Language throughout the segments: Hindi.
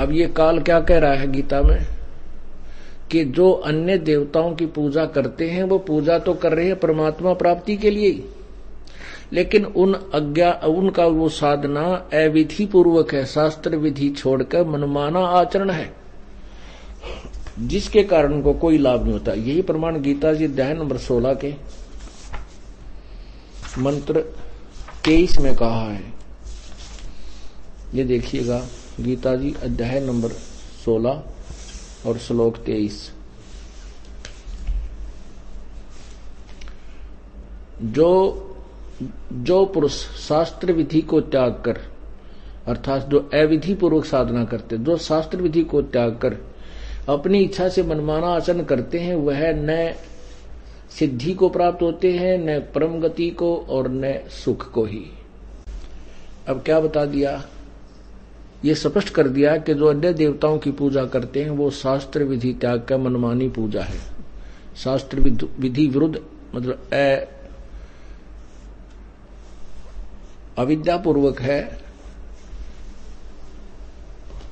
अब ये काल क्या कह रहा है गीता में? कि जो अन्य देवताओं की पूजा करते हैं, वो पूजा तो कर रहे हैं परमात्मा प्राप्ति के लिए। ही लेकिन उन अज्ञा, उनका वो साधना अविधि पूर्वक है। शास्त्र विधि छोड़कर मनमाना आचरण है। जिसके कारण उनको कोई लाभ नहीं होता। यही प्रमाण गीता जी अध्याय नंबर सोलह के मंत्र तेईस में कहा है। ये देखिएगा। गीता जी अध्याय नंबर सोलह और श्लोक तेईस। जो जो पुरुष शास्त्र विधि को त्याग कर, अर्थात जो अविधि पूर्वक साधना करते, जो शास्त्र विधि को त्याग कर अपनी इच्छा से मनमाना आचरण करते हैं, वह न सिद्धि को प्राप्त होते हैं, न परम गति को और न सुख को ही। अब क्या बता दिया? ये स्पष्ट कर दिया कि जो अन्य देवताओं की पूजा करते हैं, वो शास्त्र विधि त्याग का मनमानी पूजा है। शास्त्र विधि विरुद्ध मतलब अविद्यापूर्वक है।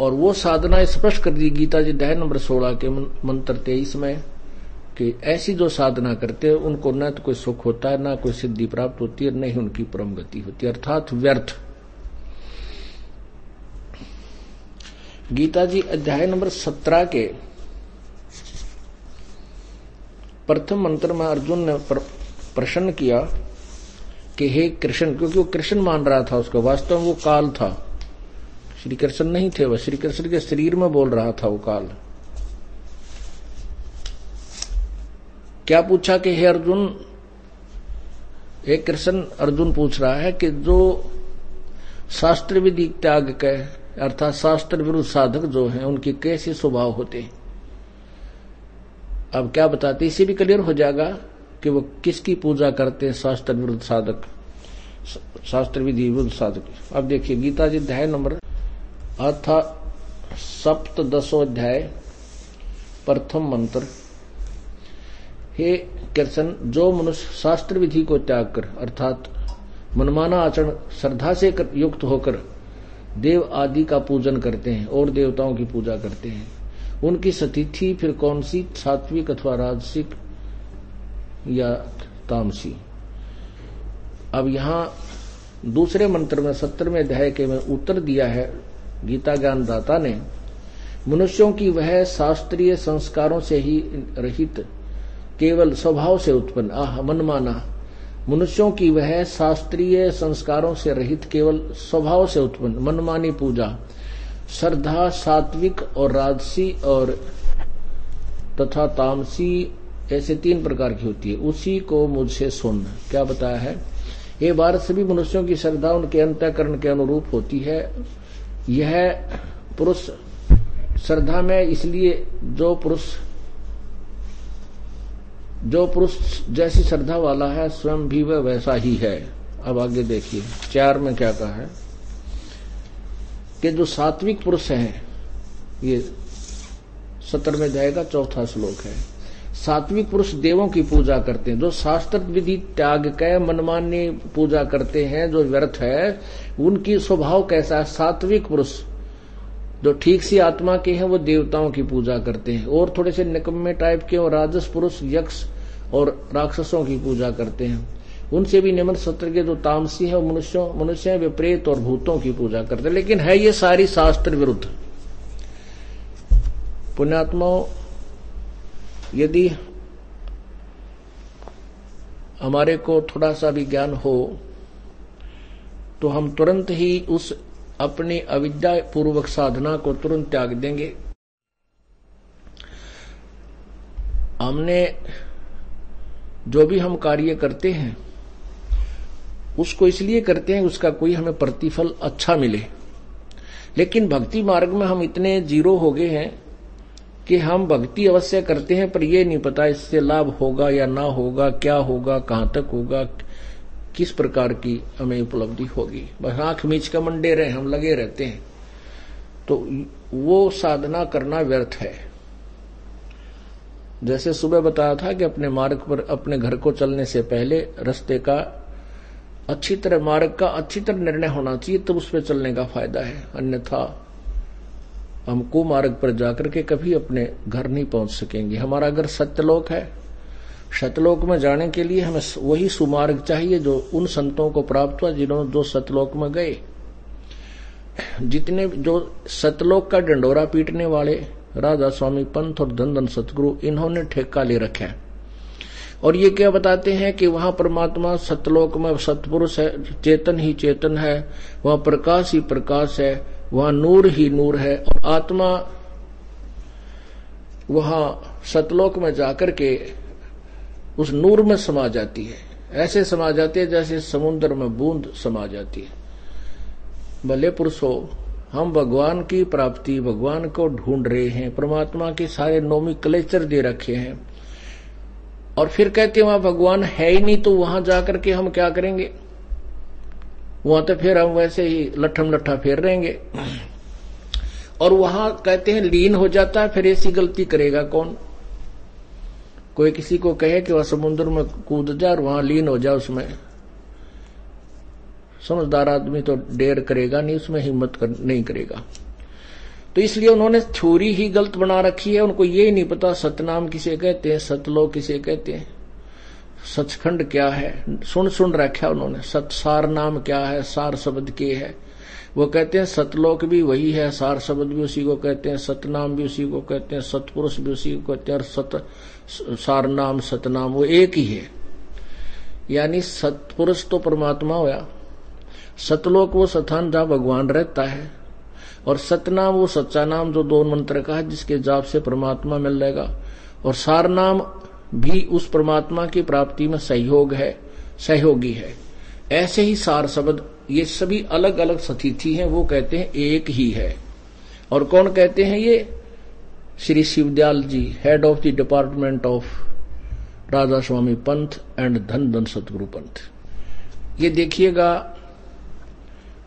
और वो साधना स्पष्ट कर दी गीता जी अध्याय नंबर सोलह के मंत्र तेईस में, कि ऐसी जो साधना करते हैं, उनको न तो कोई सुख होता है ना कोई सिद्धि प्राप्त होती है न ही उनकी परम गति होती। है अर्थात व्यर्थ। गीता जी अध्याय नंबर सत्रह के प्रथम मंत्र में अर्जुन ने प्रश्न किया कि हे कृष्ण, क्योंकि वो कृष्ण मान रहा था उसको, वास्तव में वो काल था। श्री कृष्ण नहीं थे वह श्री कृष्ण के शरीर में बोल रहा था वो काल। क्या पूछा कि हे अर्जुन, हे कृष्ण, अर्जुन पूछ रहा है कि जो शास्त्र विधि त्याग के अर्थात शास्त्र विरुद्ध साधक जो हैं, उनके कैसे स्वभाव होते हैं? अब क्या बताते इसे भी क्लियर हो जाएगा कि वो किसकी पूजा करते हैं शास्त्र विरुद्ध साधक? शास्त्र विधि विरुद्ध साधक। अब देखिए, गीता जी अध्याय नंबर अथ सप्त दसोध्याय प्रथम मंत्र। हे कृष्ण, जो मनुष्य शास्त्र विधि को त्याग कर, अर्थात मनमाना आचरण, श्रद्धा से युक्त होकर देव आदि का पूजन करते हैं, और देवताओं की पूजा करते हैं। उनकी सतिथि फिर कौन सी? सात्विक अथवा राजसिक या तामसी? अब यहाँ दूसरे मंत्र में सत्तरवें अध्याय के में उत्तर दिया है गीता ज्ञान दाता ने, मनुष्यों की वह शास्त्रीय संस्कारों से ही रहित, केवल स्वभाव से उत्पन्न, आह मन माना मनुष्यों की वह शास्त्रीय संस्कारों से रहित केवल स्वभाव से उत्पन्न, मनमानी पूजा, श्रद्धा, सात्विक और राजसी और तथा तामसी, ऐसे तीन प्रकार की होती है। उसी को मुझसे सुन क्या बताया है? ये बात सभी मनुष्यों की श्रद्धा उनके अंतकरण के अनुरूप होती है। यह पुरुष श्रद्धा में इसलिए जो पुरुष जो पुरुष जैसी श्रद्धा वाला है, स्वयं भी वह वैसा ही है। अब आगे देखिए, चार में क्या कहा है? कि जो सात्विक पुरुष हैं, ये सत्र में जाएगा, चौथा श्लोक है। सात्विक पुरुष देवों की पूजा करते हैं। जो शास्त्र विधि त्याग के मनमान्य पूजा करते हैं, जो व्यर्थ है, उनकी स्वभाव कैसा है? सात्विक पुरुष जो ठीक सी आत्मा के हैं, वो देवताओं की पूजा करते हैं। और थोड़े से निकम्मे टाइप के और राजस पुरुष, यक्ष और राक्षसों की पूजा करते हैं। उनसे भी निम्न सत्र के जो तामसी है मनुष्यों, मनुष्य वे प्रेत और भूतों की पूजा करते हैं। लेकिन है ये सारी शास्त्र विरुद्ध। पुण्यात्माओं, यदि हमारे को थोड़ा सा भी ज्ञान हो तो हम तुरंत ही उस अपनी अविद्या पूर्वक साधना को तुरंत त्याग देंगे। हमने जो भी हम कार्य करते हैं, उसको इसलिए करते हैं, उसका कोई हमें प्रतिफल अच्छा मिले। लेकिन भक्ति मार्ग में हम इतने ज़ीरो हो गए हैं कि हम भक्ति अवश्य करते हैं, पर यह नहीं पता इससे लाभ होगा या ना होगा, क्या होगा, कहाँ तक होगा, किस प्रकार की हमें उपलब्धि होगी। बस आँख मीच का मंडे रहे, हम लगे रहते हैं। तो वो साधना करना व्यर्थ है। जैसे सुबह बताया था कि अपने मार्ग पर, अपने घर को चलने से पहले रास्ते का अच्छी तरह, मार्ग का अच्छी तरह निर्णय होना चाहिए, तब तो उस पर चलने का फ़ायदा है। अन्यथा हम कुमार्ग पर जाकर के कभी अपने घर नहीं पहुँच सकेंगे। हमारा अगर सत्यलोक है। सतलोक में जाने के लिए हमें वही सुमार्ग चाहिए जो उन संतों को प्राप्त हुआ, जिन्होंने जो सतलोक में गए। जितने जो सतलोक का डंडोरा पीटने वाले राधा स्वामी पंथ और धन धन सतगुरु इन्होंने ठेका ले रखे है। और ये क्या बताते हैं कि वहाँ परमात्मा सतलोक में सतपुरुष है, चेतन ही चेतन है, वहाँ प्रकाश ही प्रकाश है, वहाँ नूर ही नूर है, और आत्मा वहाँ सतलोक में जाकर के उस नूर में समा जाती है। ऐसे समा जाती है जैसे समुद्र में बूंद समा जाती है। भले पुरुषो हम भगवान की प्राप्ति, भगवान को ढूंढ रहे हैं, परमात्मा के सारे नोमी कलेचर दे रखे हैं। और फिर कहते हैं, वहाँ भगवान है ही नहीं तो वहाँ जाकर के हम क्या करेंगे? वहाँ तो फिर हम वैसे ही लठम लट्ठा फेर रहेंगे। और वहाँ कहते हैं, लीन हो जाता है, फिर ऐसी गलती करेगा कौन? कोई किसी को कहे कि वह समुद्र में कूद जा और वहाँ लीन हो जाए उसमें। समझदार आदमी तो डेर करेगा नहीं उसमें हिम्मत कर, नहीं करेगा। तो इसलिए उन्होंने थ्योरी ही गलत बना रखी है उनको ये ही नहीं पता सतनाम किसे कहते हैं सतलोक किसे कहते हैं सचखंड क्या है। सुन सुन रखा उन्होंने सतसार नाम क्या है सार शब्द के है। वो कहते हैं सतलोक भी वही है सार शब्द भी उसी को कहते हैं सतनाम भी उसी को कहते हैं सतपुरुष भी उसी को कहते हैं और सत सार नाम सतनाम वो एक ही है। यानी सतपुरुष तो परमात्मा होया। सतलोक वो स्थान जहाँ भगवान रहता है और सतनाम वो सच्चा नाम जो दो मंत्र का है, जिसके जाप से परमात्मा मिल जाएगा और सार नाम भी उस परमात्मा की प्राप्ति में सहयोग है, सहयोगी है। ऐसे ही सार शब्द, ये सभी अलग अलग सतिथि हैं, वो कहते हैं एक ही है। और कौन कहते हैं ये? Shri Shivdayal ji head of the department of Radha Swami पंथ एंड धन धन सतगुरु पंथ। ये देखिएगा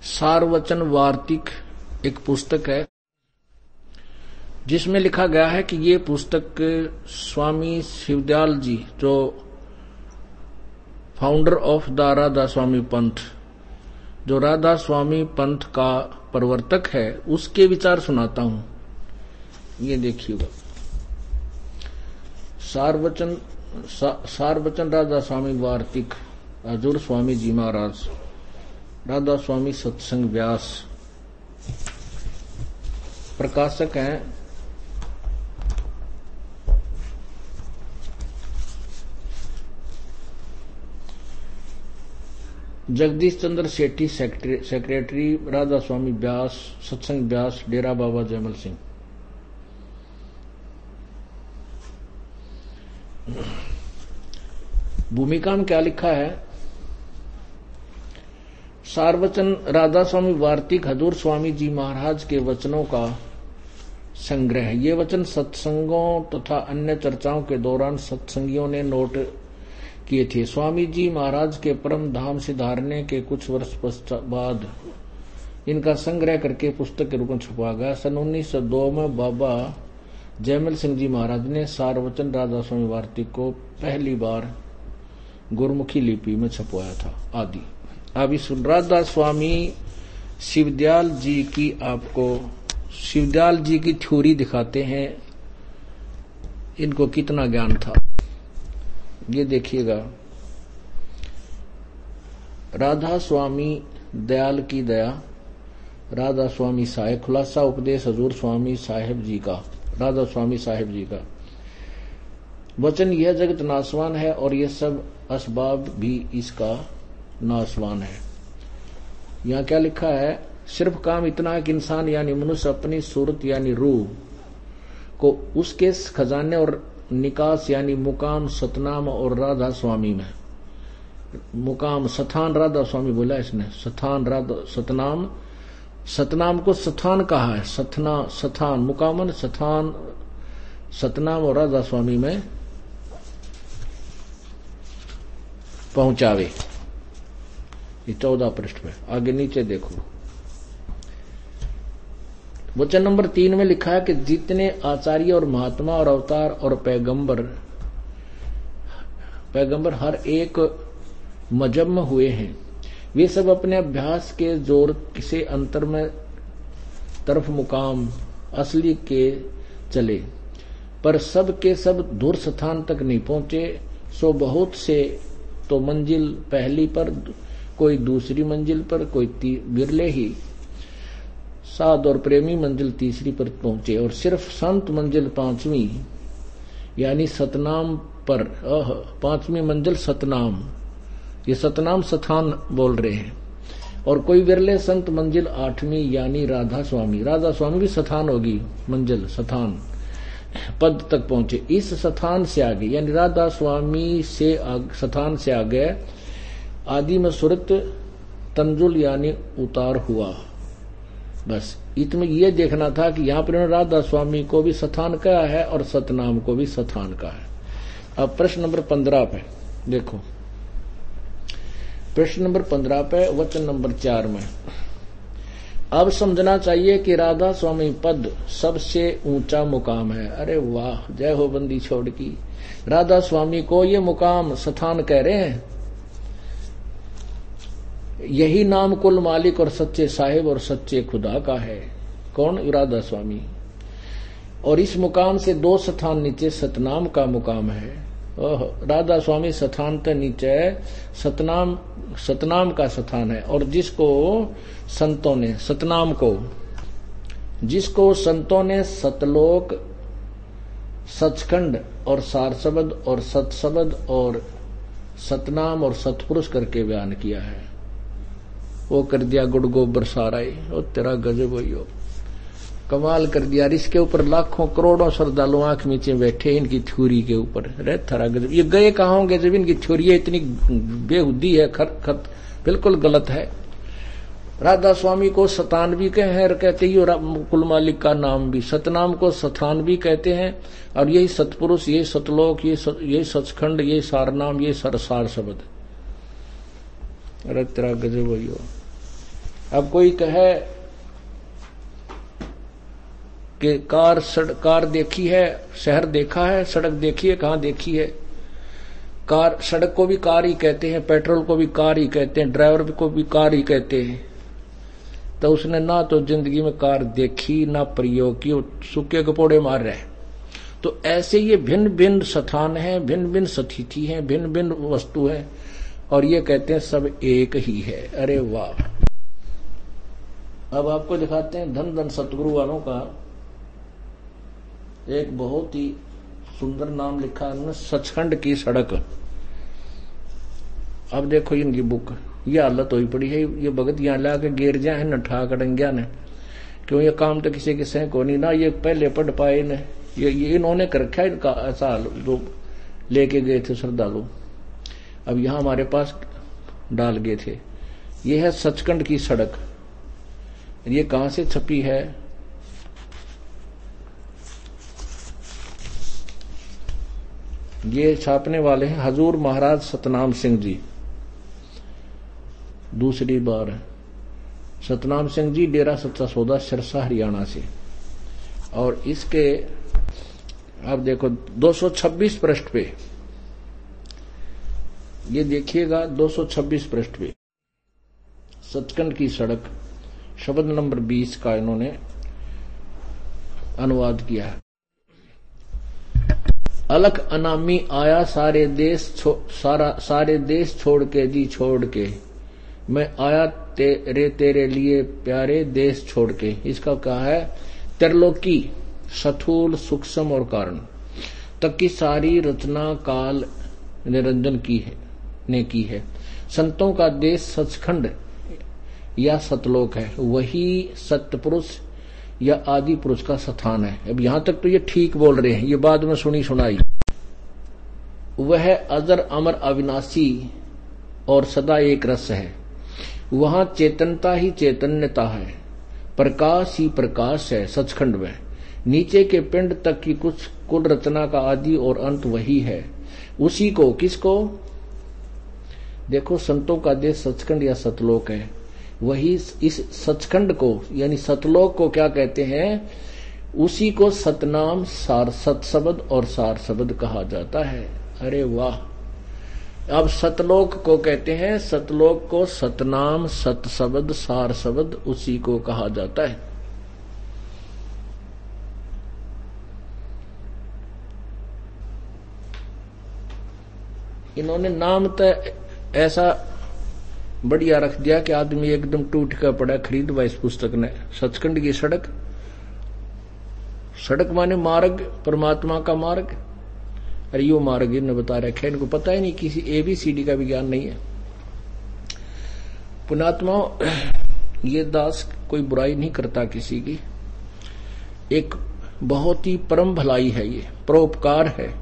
सार्वचन वार्तिक एक पुस्तक है जिसमें लिखा गया है कि ये पुस्तक स्वामी शिवदयाल जी जो founder of the Radha Swami पंथ जो राधा स्वामी पंथ का प्रवर्तक है उसके विचार सुनाता हूँ। ये देखिएगा। सार्वचन सा, सार्वचन राधा स्वामी वार्तिक हजूर स्वामी जी महाराज। राधा स्वामी सत्संग व्यास प्रकाशक हैं। जगदीश चंद्र सेठी सेक्रेटरी राधा स्वामी व्यास, सत्संग व्यास, डेरा बाबा जयमल सिंह। भूमिका में क्या लिखा है? सार्वचन राधा स्वामी वार्तिक हजूर स्वामी जी महाराज के वचनों का संग्रह। ये वचन सत्संगों तथा तो अन्य चर्चाओं के दौरान सत्संगियों ने नोट किए थे। स्वामी जी महाराज के परम धाम से धारने के कुछ वर्ष बाद इनका संग्रह करके पुस्तक के रूप में छुपा गया। सन उन्नीस सौ दो में बाबा जयमल सिंह जी महाराज ने सार्वचन राधा स्वामी वार्तिक को पहली बार गुरमुखी लिपि में छपवाया था, आदि। अभी राधा स्वामी शिवदयाल जी की आपको, शिवदयाल जी की थ्योरी दिखाते हैं। इनको कितना ज्ञान था। ये देखिएगा। राधा स्वामी दयाल की दया, राधा स्वामी साहेब खुलासा उपदेश हजूर स्वामी साहेब जी का, राधा स्वामी साहेब जी का। वचन यह जगत नासवान है और यह सब असबाब भी इसका नासवान है। यहाँ क्या लिखा है? सिर्फ़ काम इतना कि इंसान यानी मनुष्य अपनी सूरत यानी रूह को उसके खजाने और निकास यानी मुकाम सतनाम और राधा स्वामी में। मुकाम सथान राधा स्वामी बोला इसने। सथान राधा, सतनाम। सतनाम को सथान कहा है। सथना, सथान, मुकामन सथान, सतनाम और राधा स्वामी में पहुंचावे। ये चौदह पृष्ठ में। आगे नीचे देखो। वचन नंबर तीन में लिखा है कि जितने आचार्य और महात्मा और अवतार और पैगंबर पैगंबर हर एक मजब में हुए हैं। वे सब अपने अभ्यास के ज़ोर किसे अंतर में तरफ़ मुकाम असली के चले। पर सब के सब दूर स्थान तक नहीं पहुँचे, सो बहुत से तो मंजिल पहली पर कोई दूसरी मंजिल पर कोई बिरले ही। साध और प्रेमी मंजिल तीसरी पर पहुँचे और सिर्फ़ संत मंजिल पांचवी, यानी सतनाम पर पांचवी मंजिल सतनाम। ये सतनाम सथान बोल रहे हैं। और कोई विरले संत मंजिल आठवीं, यानी राधा स्वामी। राधा स्वामी भी सथान होगी, मंजिल, सथान, पद तक पहुँचे। इस स्थान से आगे, यानी राधा स्वामी से स्थान से आगे आदि में सुरत तंजुल यानी उतार हुआ। बस, इतने ये देखना था कि यहाँ पर राधा स्वामी को भी स्थान का है और सतनाम को भी स्थान का है। अब प्रश्न नंबर पंद्रह पे, देखो। प्रश्न नंबर पंद्रह पे, वचन नंबर चार में। अब समझना चाहिए कि राधा स्वामी पद सबसे ऊँचा मुकाम है। अरे वाह, जय हो बंदी छोड़ की राधा स्वामी को ये मुकाम स्थान कह रहे हैं? यही नाम कुल मालिक और सच्चे साहेब और सच्चे खुदा का है। कौन? राधा स्वामी। और इस मुकाम से दो स्थान नीचे सतनाम का मुकाम है। राधा स्वामी, स्थान के नीचे सतनाम सतनाम का स्थान है। और जिसको संतों ने, सतनाम को, जिसको संतों ने सतलोक, सचखंड और सारसबद और सतसबद और सतनाम और सतपुरुष करके बयान किया है। वो कर दिया गुड़ गोबर सारा ही और तेरा गजब हो। कमाल कर दिया। इसके ऊपर लाखों करोड़ों श्रद्धालु आँख नीचे बैठे इनकी थ्योरी के ऊपर। रे थरा गजब। ये गए कहा होंगे जब इनकी थ्योरी इतनी बेहुदी है खत खत बिल्कुल गलत है। राधा स्वामी को सतानवी कह है कहते ही और कुल मालिक का नाम भी। सतनाम को सतान भी कहते हैं। और यही सतपुरुष ये सतलोक ये सत, ये सचखंड ये सारनाम ये सरसार शब्द। अरे तेरा गजब हो। अब कोई कहे कि कार सड़क कार देखी है, शहर देखा है, सड़क देखी है, कहाँ देखी है? कार, सड़क को भी कार ही कहते हैं, पेट्रोल को भी कार ही कहते हैं, ड्राइवर को भी कार ही कहते हैं। तो उसने ना तो ज़िंदगी में कार देखी, ना प्रयोग की सूखे कपोड़े मार रहे तो ऐसे ये भिन्न भिन्न स्थान है भिन्न भिन्न सतिथि है भिन्न भिन्न वस्तु है, और ये कहते हैं सब एक ही है। अरे वाह! अब आपको दिखाते हैं धन धन सतगुरु वालों का एक बहुत ही सुंदर नाम लिखा है सचखंड की सड़क। अब देखो इनकी बुक ये हालत हुई पड़ी है ये भगत यहाँ ला के गिर जाए न ठा कड़ंगिया ने। क्यों ये काम तो किसी के सह को नहीं ना ये पहले पढ़ पाए ने। ये, ये इन्होंने कर रखा इनका ऐसा जो लेके गए थे श्रद्धालु। अब यहाँ हमारे पास डाल गए थे। ये है सचखंड की सड़क। ये कहाँ से छपी है? ये छापने वाले हैं हजूर महाराज सतनाम सिंह जी। दूसरी बार सतनाम सिंह जी डेरा सच्चा सौदा सिरसा हरियाणा से। और इसके, आप देखो 226 पृष्ठ पे। ये देखिएगा 226 पृष्ठ पे। सचखंड की सड़क। शब्द नंबर 20 का इन्होंने अनुवाद किया है। अलख अनामी आया सारे देश सारा, सारे देश छोड़ के जी छोड़ के। मैं आया तेरे तेरे लिए प्यारे देश छोड़ के। इसका कहा है? त्रिलोकी, सथूल, सूक्ष्म और कारण। तक की सारी रचना काल निरंजन की है, ने की है। संतों का देश सचखंड या सतलोक है, वही सत्य पुरुष या आदि पुरुष का स्थान है। अब यहाँ तक तो ये ठीक बोल रहे हैं, ये बाद में सुनी सुनाई। वह अजर अमर अविनाशी और सदा एक रस है। वहाँ चेतनता ही चैतन्यता है। प्रकाश ही प्रकाश है सचखंड में। नीचे के पिंड तक की कुछ कुल रचना का आदि और अंत वही है। उसी को किसको? देखो, संतों का देश सचखंड या सतलोक है। वही इस सचखंड को, यानी सतलोक को क्या कहते हैं? उसी को सतनाम सार सतशब्द और सार शब्द कहा जाता है। अरे वाह! अब सतलोक को कहते हैं, सतलोक को सतनाम सत शब्द सार शब्द, उसी को कहा जाता है। इन्होंने नाम तो ऐसा बढ़िया रख दिया कि आदमी एकदम टूट कर पड़ा खरीद इस पुस्तक ने। सचखंड की सड़क। सड़क माने मार्ग, परमात्मा का मार्ग। अरे यो मार्ग इन्होंने बता रखा इनको पता ही नहीं, किसी एबीसीडी का भी ज्ञान नहीं है। पुणात्मा ये दास कोई बुराई नहीं करता किसी की। एक बहुत ही परम भलाई है ये, परोपकार है।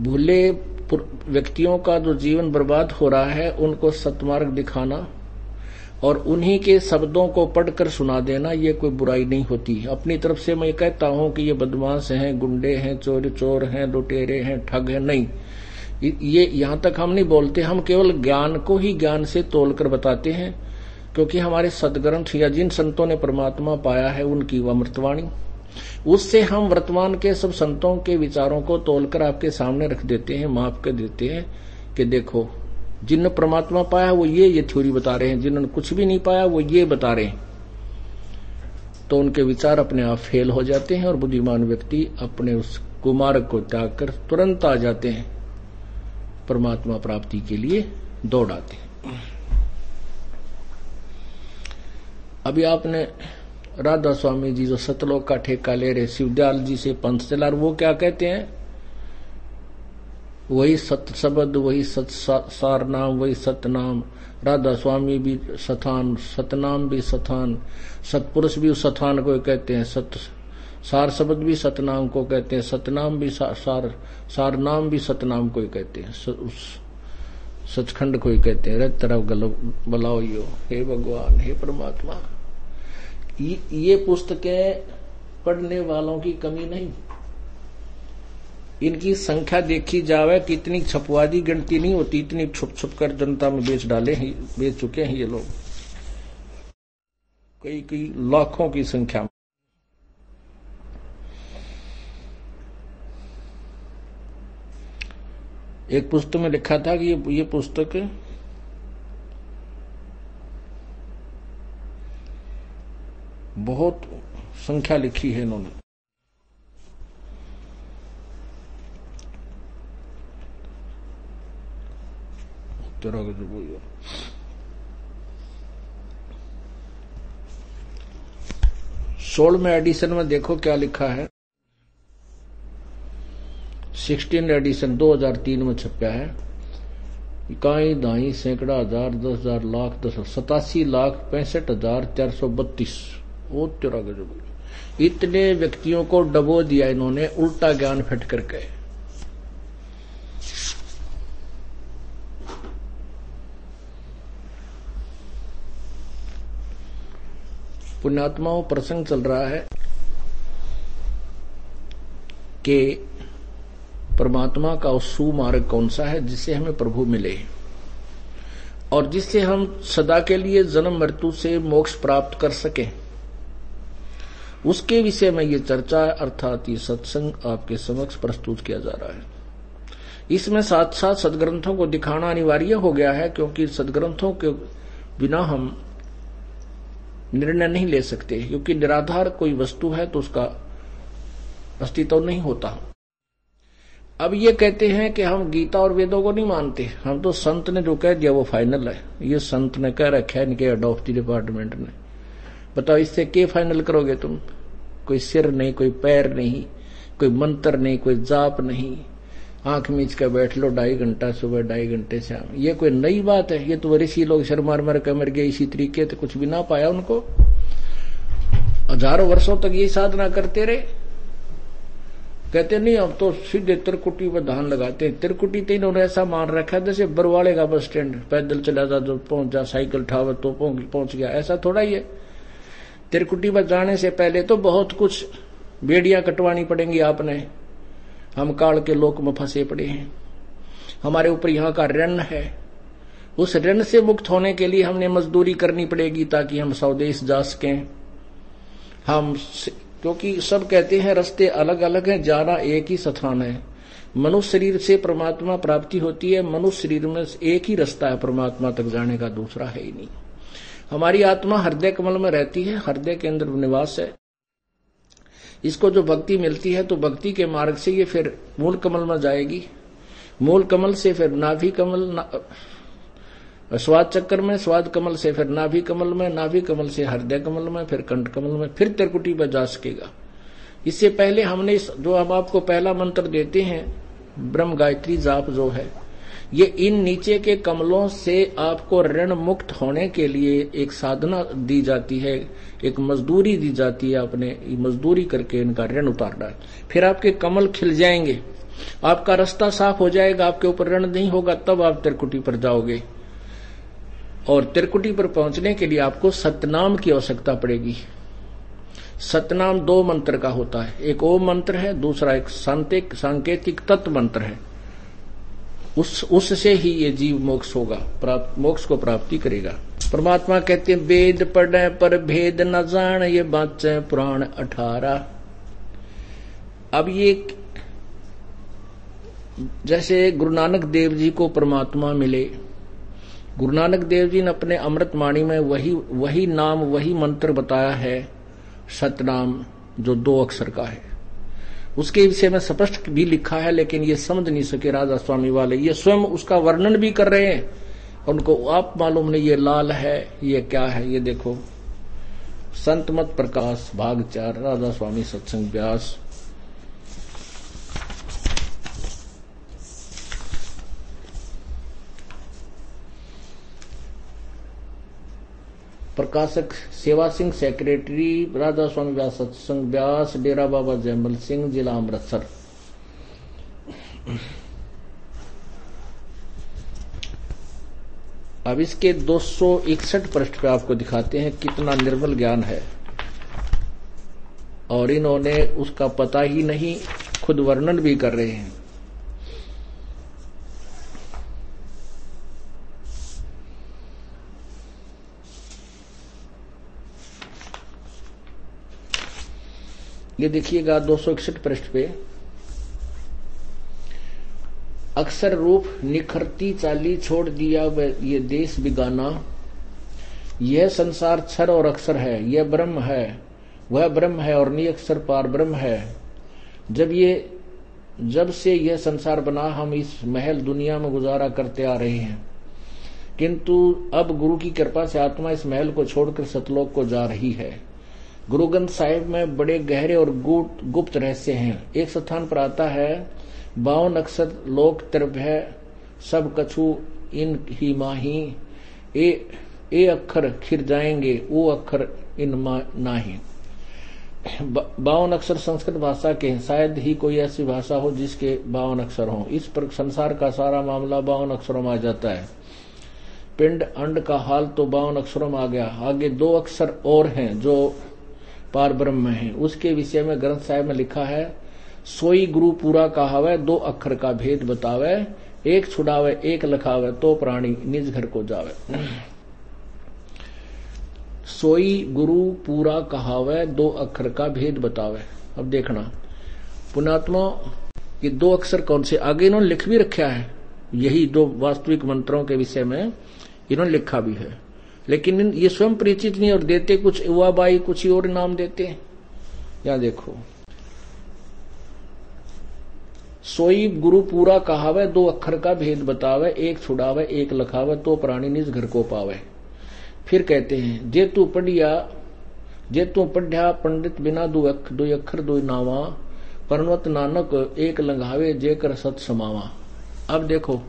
भूले व्यक्तियों का जो जीवन बर्बाद हो रहा है, उनको सतमार्ग दिखाना और उन्हीं के शब्दों को पढ़कर सुना देना, ये कोई बुराई नहीं होती। अपनी तरफ़ से मैं कहता हूँ कि ये बदमाश हैं, गुंडे हैं, चोर चोर हैं, लुटेरे हैं, ठग हैं, नहीं। ये यहाँ तक हम नहीं बोलते, हम केवल ज्ञान को ही ज्ञान से तोलकर बताते हैं, क्योंकि हमारे सदग्रंथ या जिन संतों ने परमात्मा पाया है, उनकी वह अमृतवाणी। उससे हम वर्तमान के सब संतों के विचारों को तोलकर आपके सामने रख देते हैं, माफ़ कर देते हैं कि देखो जिन परमात्मा पाया वो ये ये थ्योरी बता रहे हैं, जिन्होंने कुछ भी नहीं पाया वो ये बता रहे हैं। तो उनके विचार अपने आप फेल हो जाते हैं और बुद्धिमान व्यक्ति अपने उस कुमार्ग को त्याग कर तुरंत आ जाते हैं, परमात्मा प्राप्ति के लिए दौड़ आते हैं। अभी आपने राधा स्वामी जी जो सतलोक का ठेका ले रहे, शिवदयाल जी से पंथ चला वो क्या कहते हैं? वही सत शब्द, वही सत सार नाम वही सतनाम। राधा स्वामी भी सथान, सतनाम भी सथान। सतपुरुष भी उस सथान को कहते हैं, सत, सार शब्द भी सतनाम को कहते हैं, सतनाम भी सार सार नाम भी सतनाम को ही कहते हैं उस सचखंड को ही कहते हैं। रत तरफ़ बलाओ यो, हे भगवान, हे परमात्मा। ये पुस्तकें पढ़ने वालों की कमी नहीं। इनकी संख्या देखी जावे कि इतनी छपवादी गिनती नहीं होती, इतनी छुप छुप कर जनता में बेच डाले हैं, बेच चुके हैं ये लोग। कई कई लाखों की संख्या में। एक पुस्तक में लिखा था कि ये ये पुस्तक बहुत संख्या लिखी है इन्होंने। जो सोलहवें एडिशन में देखो क्या लिखा है। सिक्सटीन एडिशन 2003 में छपा है। इकाई, दाई, सैकड़ा, हज़ार, दस हज़ार, लाख, दस सतासी लाख, पैंसठ हज़ार, चार सौ बत्तीस। वो तेरह गजब इतने व्यक्तियों को डबो दिया इन्होंने, उल्टा ज्ञान फिट करके पुण्यात्माओं प्रसंग चल रहा है कि परमात्मा का सुमार्ग कौन सा है जिससे हमें प्रभु मिले। और जिससे हम सदा के लिए जन्म मृत्यु से मोक्ष प्राप्त कर सकें। उसके विषय में ये चर्चा अर्थात ये सत्संग आपके समक्ष प्रस्तुत किया जा रहा है। इसमें साथ साथ सदग्रंथों को दिखाना अनिवार्य हो गया है क्योंकि सदग्रंथों के बिना हम निर्णय नहीं ले सकते, क्योंकि निराधार कोई वस्तु है तो उसका अस्तित्व नहीं होता। अब ये कहते हैं कि हम गीता और वेदों को नहीं मानते। हम तो संत ने जो कह दिया वो फाइनल है। ये संत ने कह रखा है इनके अडोप्टी डिपार्टमेंट ने। बताओ, इससे के फाइनल करोगे तुम? कोई सिर नहीं, कोई पैर नहीं, कोई मंत्र नहीं, कोई जाप नहीं। आँख मीच कर बैठ लो ढाई घंटा, सुबह ढाई घंटे शाम। ये कोई नई बात है? ये तो ऋषि लोग शर मार मार कर मर गए इसी तरीके से कुछ भी ना पाया उनको। हज़ारों वर्षों तक ये साधना करते रहे। कहते, नहीं, अब तो सीधे त्रिकुटी पर धान लगाते हैं। तिरकुटी तो इन्होंने ऐसा मान रखा है, जैसे बरवाड़े का बस स्टैंड, पैदल चला जा, जो पहुँच जा, साइकिल ठावर तो पहुँच गया। ऐसा थोड़ा ही है। तिरकुटी पर जाने से पहले तो बहुत कुछ बेड़ियाँ कटवानी पड़ेंगी आपने। हम काल के लोक में फंसे पड़े हैं। हमारे ऊपर यहाँ का ऋण है। उस ऋण से मुक्त होने के लिए हमने मजदूरी करनी पड़ेगी ताकि हम स्वदेश जा सकें। हम क्योंकि सब कहते हैं रास्ते अलग अलग हैं, जाना एक ही स्थान है। मनुष्य शरीर से परमात्मा प्राप्ति होती है, मनुष्य शरीर में एक ही रास्ता है, परमात्मा तक जाने का दूसरा है ही नहीं। हमारी आत्मा हृदय कमल में रहती है हृदय के अंदर निवास है। इसको जो भक्ति मिलती है तो भक्ति के मार्ग से ये फिर मूल कमल में जाएगी। मूल कमल से फिर नाभि कमल ना, स्वाद चक्कर में स्वाद कमल से फिर नाभि कमल में नाभि कमल से हृदय कमल में फिर कंठ कमल में फिर त्रिकुटी पर जा सकेगा। इससे पहले हमने जो हम आपको पहला मंत्र देते हैं ब्रह्म गायत्री जाप जो है ये इन नीचे के कमलों से आपको ऋण मुक्त होने के लिए एक साधना दी जाती है, एक मजदूरी दी जाती है आपने मजदूरी करके इनका ऋण उतारना है फिर आपके कमल खिल जाएँगे, आपका रास्ता साफ़ हो जाएगा, आपके ऊपर ऋण नहीं होगा, तब आप त्रिकुटी पर जाओगे। और त्रिकुटी पर पहुँचने के लिए आपको सतनाम की आवश्यकता पड़ेगी। सतनाम दो मंत्र का होता है। एक ओम मंत्र है, दूसरा एक सांकेतिक तत्व मंत्र है। उस, उससे ही ये जीव मोक्ष होगा प्राप्त मोक्ष को प्राप्ति करेगा। परमात्मा कहते हैं, वेद पढ़े पर भेद न जान ये बाचे पुराण अठारह। अब ये जैसे गुरु नानक देव जी को परमात्मा मिले, गुरु नानक देव जी ने अपने अमृत वाणी में वही वही नाम, वही मंत्र बताया है, सतनाम, जो दो अक्षर का है। उसके विषय में स्पष्ट भी लिखा है, लेकिन ये समझ नहीं सके राजा स्वामी वाले। ये स्वयं उसका वर्णन भी कर रहे हैं। उनको आप मालूम नहीं, ये लाल है, ये क्या है, ये देखो। संत मत प्रकाश, भाग चार राधा स्वामी सत्संग व्यास। प्रकाशक सेवा सिंह सेक्रेटरी राजा स्वामी व्यास, सत्संग व्यास, डेरा बाबा जयमल सिंह, जिला अमृतसर। अब इसके 261 पृष्ठ पे आपको दिखाते हैं कितना निर्मल ज्ञान है। और इन्होंने उसका पता ही नहीं, खुद वर्णन भी कर रहे हैं। ये देखिएगा दो सौ इकसठ पृष्ठ पे। अक्सर रूप निखरती चाली छोड़ दिया ये देश बिगाना। यह संसार क्षर और अक्षर है, यह ब्रह्म है, वह ब्रह्म है और निअक्षर पार ब्रह्म है। जब ये जब से यह संसार बना, हम इस महल दुनिया में गुजारा करते आ रहे हैं। किंतु अब गुरु की कृपा से आत्मा इस महल को छोड़कर सतलोक को जा रही है। गुरु ग्रंथ साहिब में बड़े गहरे और गुप्त रहस्य हैं। एक स्थान पर आता है, बावन अक्षर लोक त्रिभ है, सब कछु इन ही माही। ए ए अक्षर खिर जाएँगे वो अक्षर इन नाही। बावन अक्षर संस्कृत भाषा के शायद ही कोई ऐसी भाषा हो जिसके बावन अक्षर हो। इस पर संसार का सारा मामला बावन अक्षरों में आ जाता है। पिंड, अंड का हाल तो बावन अक्षरों में आ गया। आगे दो अक्षर और हैं जो पार ब्रह्म है। उसके विषय में ग्रंथ साहिब में लिखा है, सोई गुरु पूरा कहावे, दो अक्षर का भेद बतावे, एक छुड़ावे, एक लखावे तो प्राणी निज घर को जावे। सोई गुरु पूरा कहावे, दो अक्षर का भेद बतावे। अब देखना पुणात्मा ये दो अक्षर कौन से? आगे इन्होंने लिख भी रखा है। यही दो वास्तविक मंत्रों के विषय में इन्होंने लिखा भी है। लेकिन ये स्वयं परिचित नहीं और देते कुछ, युवा बाई कुछ और नाम देते हैं। या देखो। सोई गुरु पूरा कहावे, दो अक्षर का भेद बतावे, एक छुड़ावे, एक लखावे तो प्राणी निज घर को पावे। फिर कहते हैं, जे तू पढ़िया, जे तू पढ़िया पंडित बिना दो अख, दो अक्षर दो नावा, परमत नानक एक लंघावे जे कर सत समावा। अब देखो,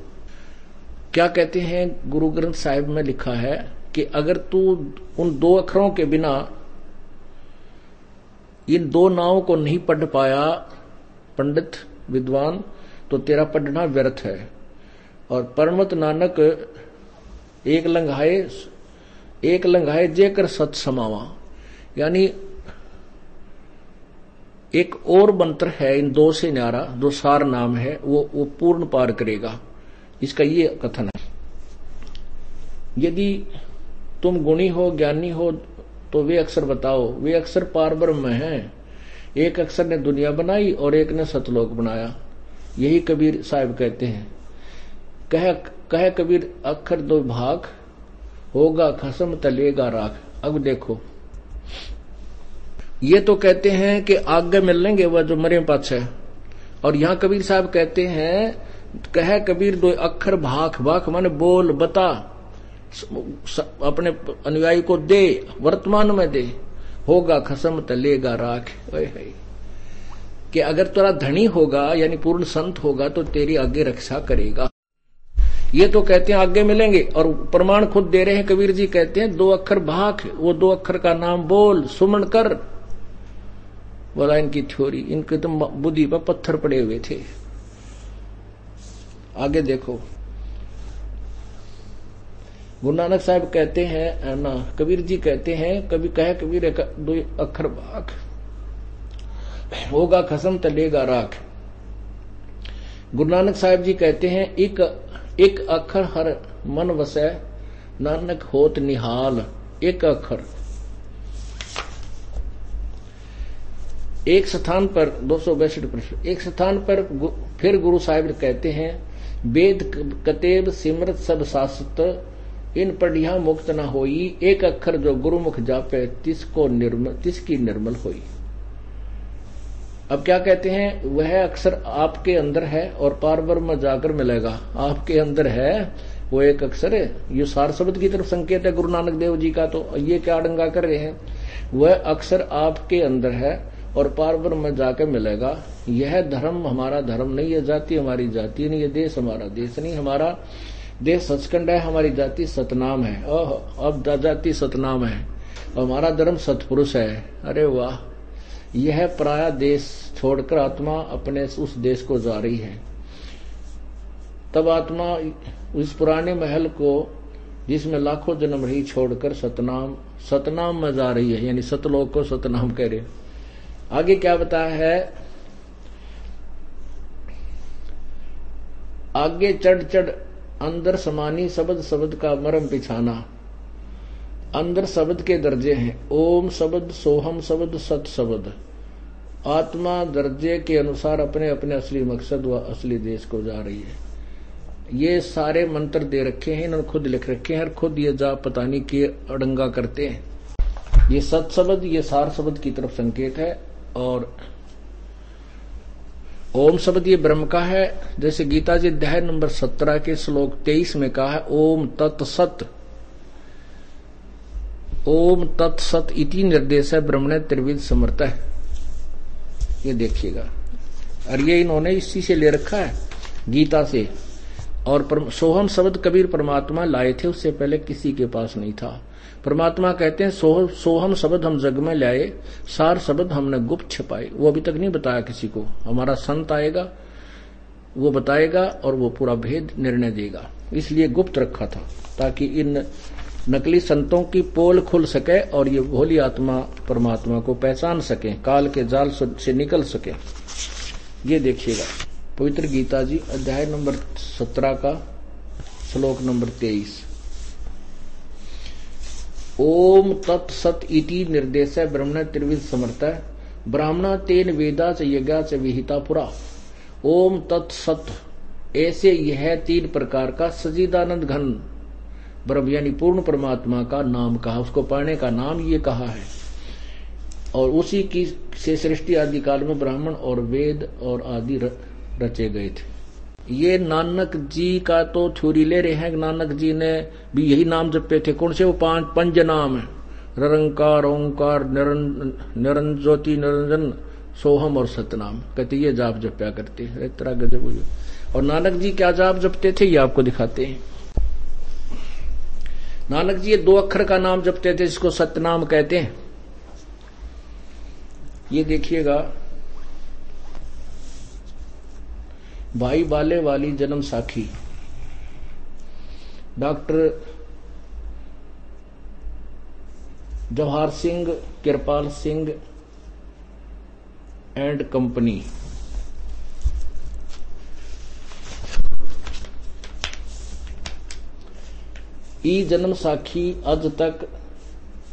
क्या कहते हैं, गुरु ग्रंथ साहिब में लिखा है कि अगर तू उन दो अखरों के बिना इन दो नावों को नहीं पढ़ पाया, पंडित, विद्वान तो तेरा पढ़ना व्यर्थ है। और परमत नानक, एक लंघाए एक लंघाए जे कर सत समावा। यानी एक और मंत्र है, इन दो से न्यारा जो सार नाम है, वो वो पूर्ण पार करेगा। इसका ये कथन है। यदि तुम गुणी हो, ज्ञानी हो तो वे अक्षर बताओ। वे अक्षर पार ब्रह्म हैं। एक अक्षर ने दुनिया बनाई और एक ने सतलोक बनाया। यही कबीर साहब कहते हैं। कह कह कबीर अक्षर दो भाग, होगा खसम, तलेगा राख। अब देखो। ये तो कहते हैं कि आगे मिल लेंगे, वह जो मरे पक्ष है। और यहाँ कबीर साहब कहते हैं, कह कबीर दो अक्षर भाख भाख माने बोल, बता। अपने अनुयायी को दे, वर्तमान में दे, होगा खसम तलेगा राख। कि अगर तेरा धनी होगा, यानी पूर्ण संत होगा तो तेरी आगे रक्षा करेगा। ये तो कहते हैं आगे मिलेंगे, और प्रमाण खुद दे रहे हैं, कबीर जी कहते हैं, दो अक्षर भाख, वो दो अक्षर का नाम बोल, सुमन कर। बोला, इनकी थ्योरी, इनके तो बुद्धि पर पत्थर पड़े हुए थे। आगे देखो। गुरु नानक साहब कहते हैं ना, कबीर जी कहते हैं, कभी कहे कबीर अक्षर बाख होगा खसम, तलेगा राख। गुरु नानक साहब जी कहते हैं, एक एक अक्षर हर मन वसै, नानक होत निहाल, एक अक्षर एक स्थान पर, दो सौ बैसठ प्रश्न, एक स्थान पर फिर गुरु साहिब कहते हैं, वेद कतेब सिमरत सब शास्त्र इन पढ़िया मुक्त न होई, एक अक्षर जो गुरुमुख जापे, तिसको निर्मल तिसकी निर्मल होई। अब क्या कहते हैं, वह अक्षर आपके अंदर है और पारवर में जाकर मिलेगा। आपके अंदर है, वो एक अक्षर है। ये सार शब्द की तरफ़ संकेत है गुरु नानक देव जी का तो ये क्या डंगा कर रहे हैं? वह अक्षर आपके अंदर है और पारवर में जाकर मिलेगा। यह धर्म हमारा धर्म नहीं है, जाति हमारी जाति नहीं है, देश हमारा देश नहीं हमारा देश सचखंड है, हमारी जाति सतनाम है। ओह, अब जाति सतनाम है, हमारा धर्म सतपुरुष है। अरे वाह, यह पराया देश छोड़कर आत्मा अपने उस देश को जा रही है। तब आत्मा उस पुराने महल को, जिसमें लाखों जन्म रही, छोड़कर सतनाम सतनाम में जा रही है, यानी सतलोक को सतनाम कह रहे आगे क्या बताया है? आगे चढ़ चढ़ अंदर समानी शब्द शब्द का मरम पिछाना अंदर शब्द के दर्जे हैं। ओम शब्द, सोहम शब्द, सत शब्द। आत्मा दर्जे के अनुसार अपने अपने असली मकसद व असली देश को जा रही है। ये सारे मंत्र दे रखे हैं, इन्होंने खुद लिख रखे हैं और खुद ये जाप पता नहीं किए अड़ंगा करते हैं। ये सत शब्द, ये सार शब्द की तरफ़ संकेत है और ओम शब्द ये ब्रह्म का है। जैसे गीता जी अध्याय नंबर सत्रह के श्लोक तेईस में कहा है, ओम तत्सत ओम तत्सत इति निर्देश है ब्रह्म ने त्रिविध समर्थ है। ये देखिएगा। और ये इन्होंने इसी से ले रखा है, गीता से। और सोहम शब्द कबीर परमात्मा लाए थे, उससे पहले किसी के पास नहीं था। परमात्मा कहते हैं सो, सोहम शब्द हम जग में लाए सार शब्द हमने गुप्त छिपाए। वो अभी तक नहीं बताया किसी को। हमारा संत आएगा वो बताएगा और वो पूरा भेद निर्णय देगा। इसलिए गुप्त रखा था ताकि इन नकली संतों की पोल खुल सके और ये भोली आत्मा परमात्मा को पहचान सके काल के जाल से निकल सके। ये देखिएगा पवित्र गीता जी अध्याय नंबर सत्रह का श्लोक नंबर तेईस। ओम तत्सत इति निर्देश ब्रह्मण त्रिविध समर्थ ब्राह्मणा तेन वेदा च यज्ञा च विहिता पुरा। ओम तत्सत ऐसे यह तीन प्रकार का सजीदानंद घन। ब्रह्म यानी पूर्ण परमात्मा का नाम कहा, उसको पढ़ने का नाम ये कहा है। और उसी की से सृष्टि आदि काल में ब्राह्मण और वेद और आदि रचे गए थे। ये नानक जी का तो थ्योरी ले रहे हैं। नानक जी ने भी यही नाम जपे थे। कौन से? वो पाँच पंच नाम है। रंकार ओंकार निरंजन ज्योति, निरंजन, सोहम और सतनाम। कहते ये जाप जप्या करते तरह गजब और नानक जी क्या जाप जपते थे? ये आपको दिखाते हैं। नानक जी ये दो अक्षर का नाम जपते थे, जिसको सतनाम कहते हैं। ये देखिएगा। भाई बाले वाली जन्म साखी। Doctor Jawahar Singh Kripal Singh and company. ई जन्म साखी अज तक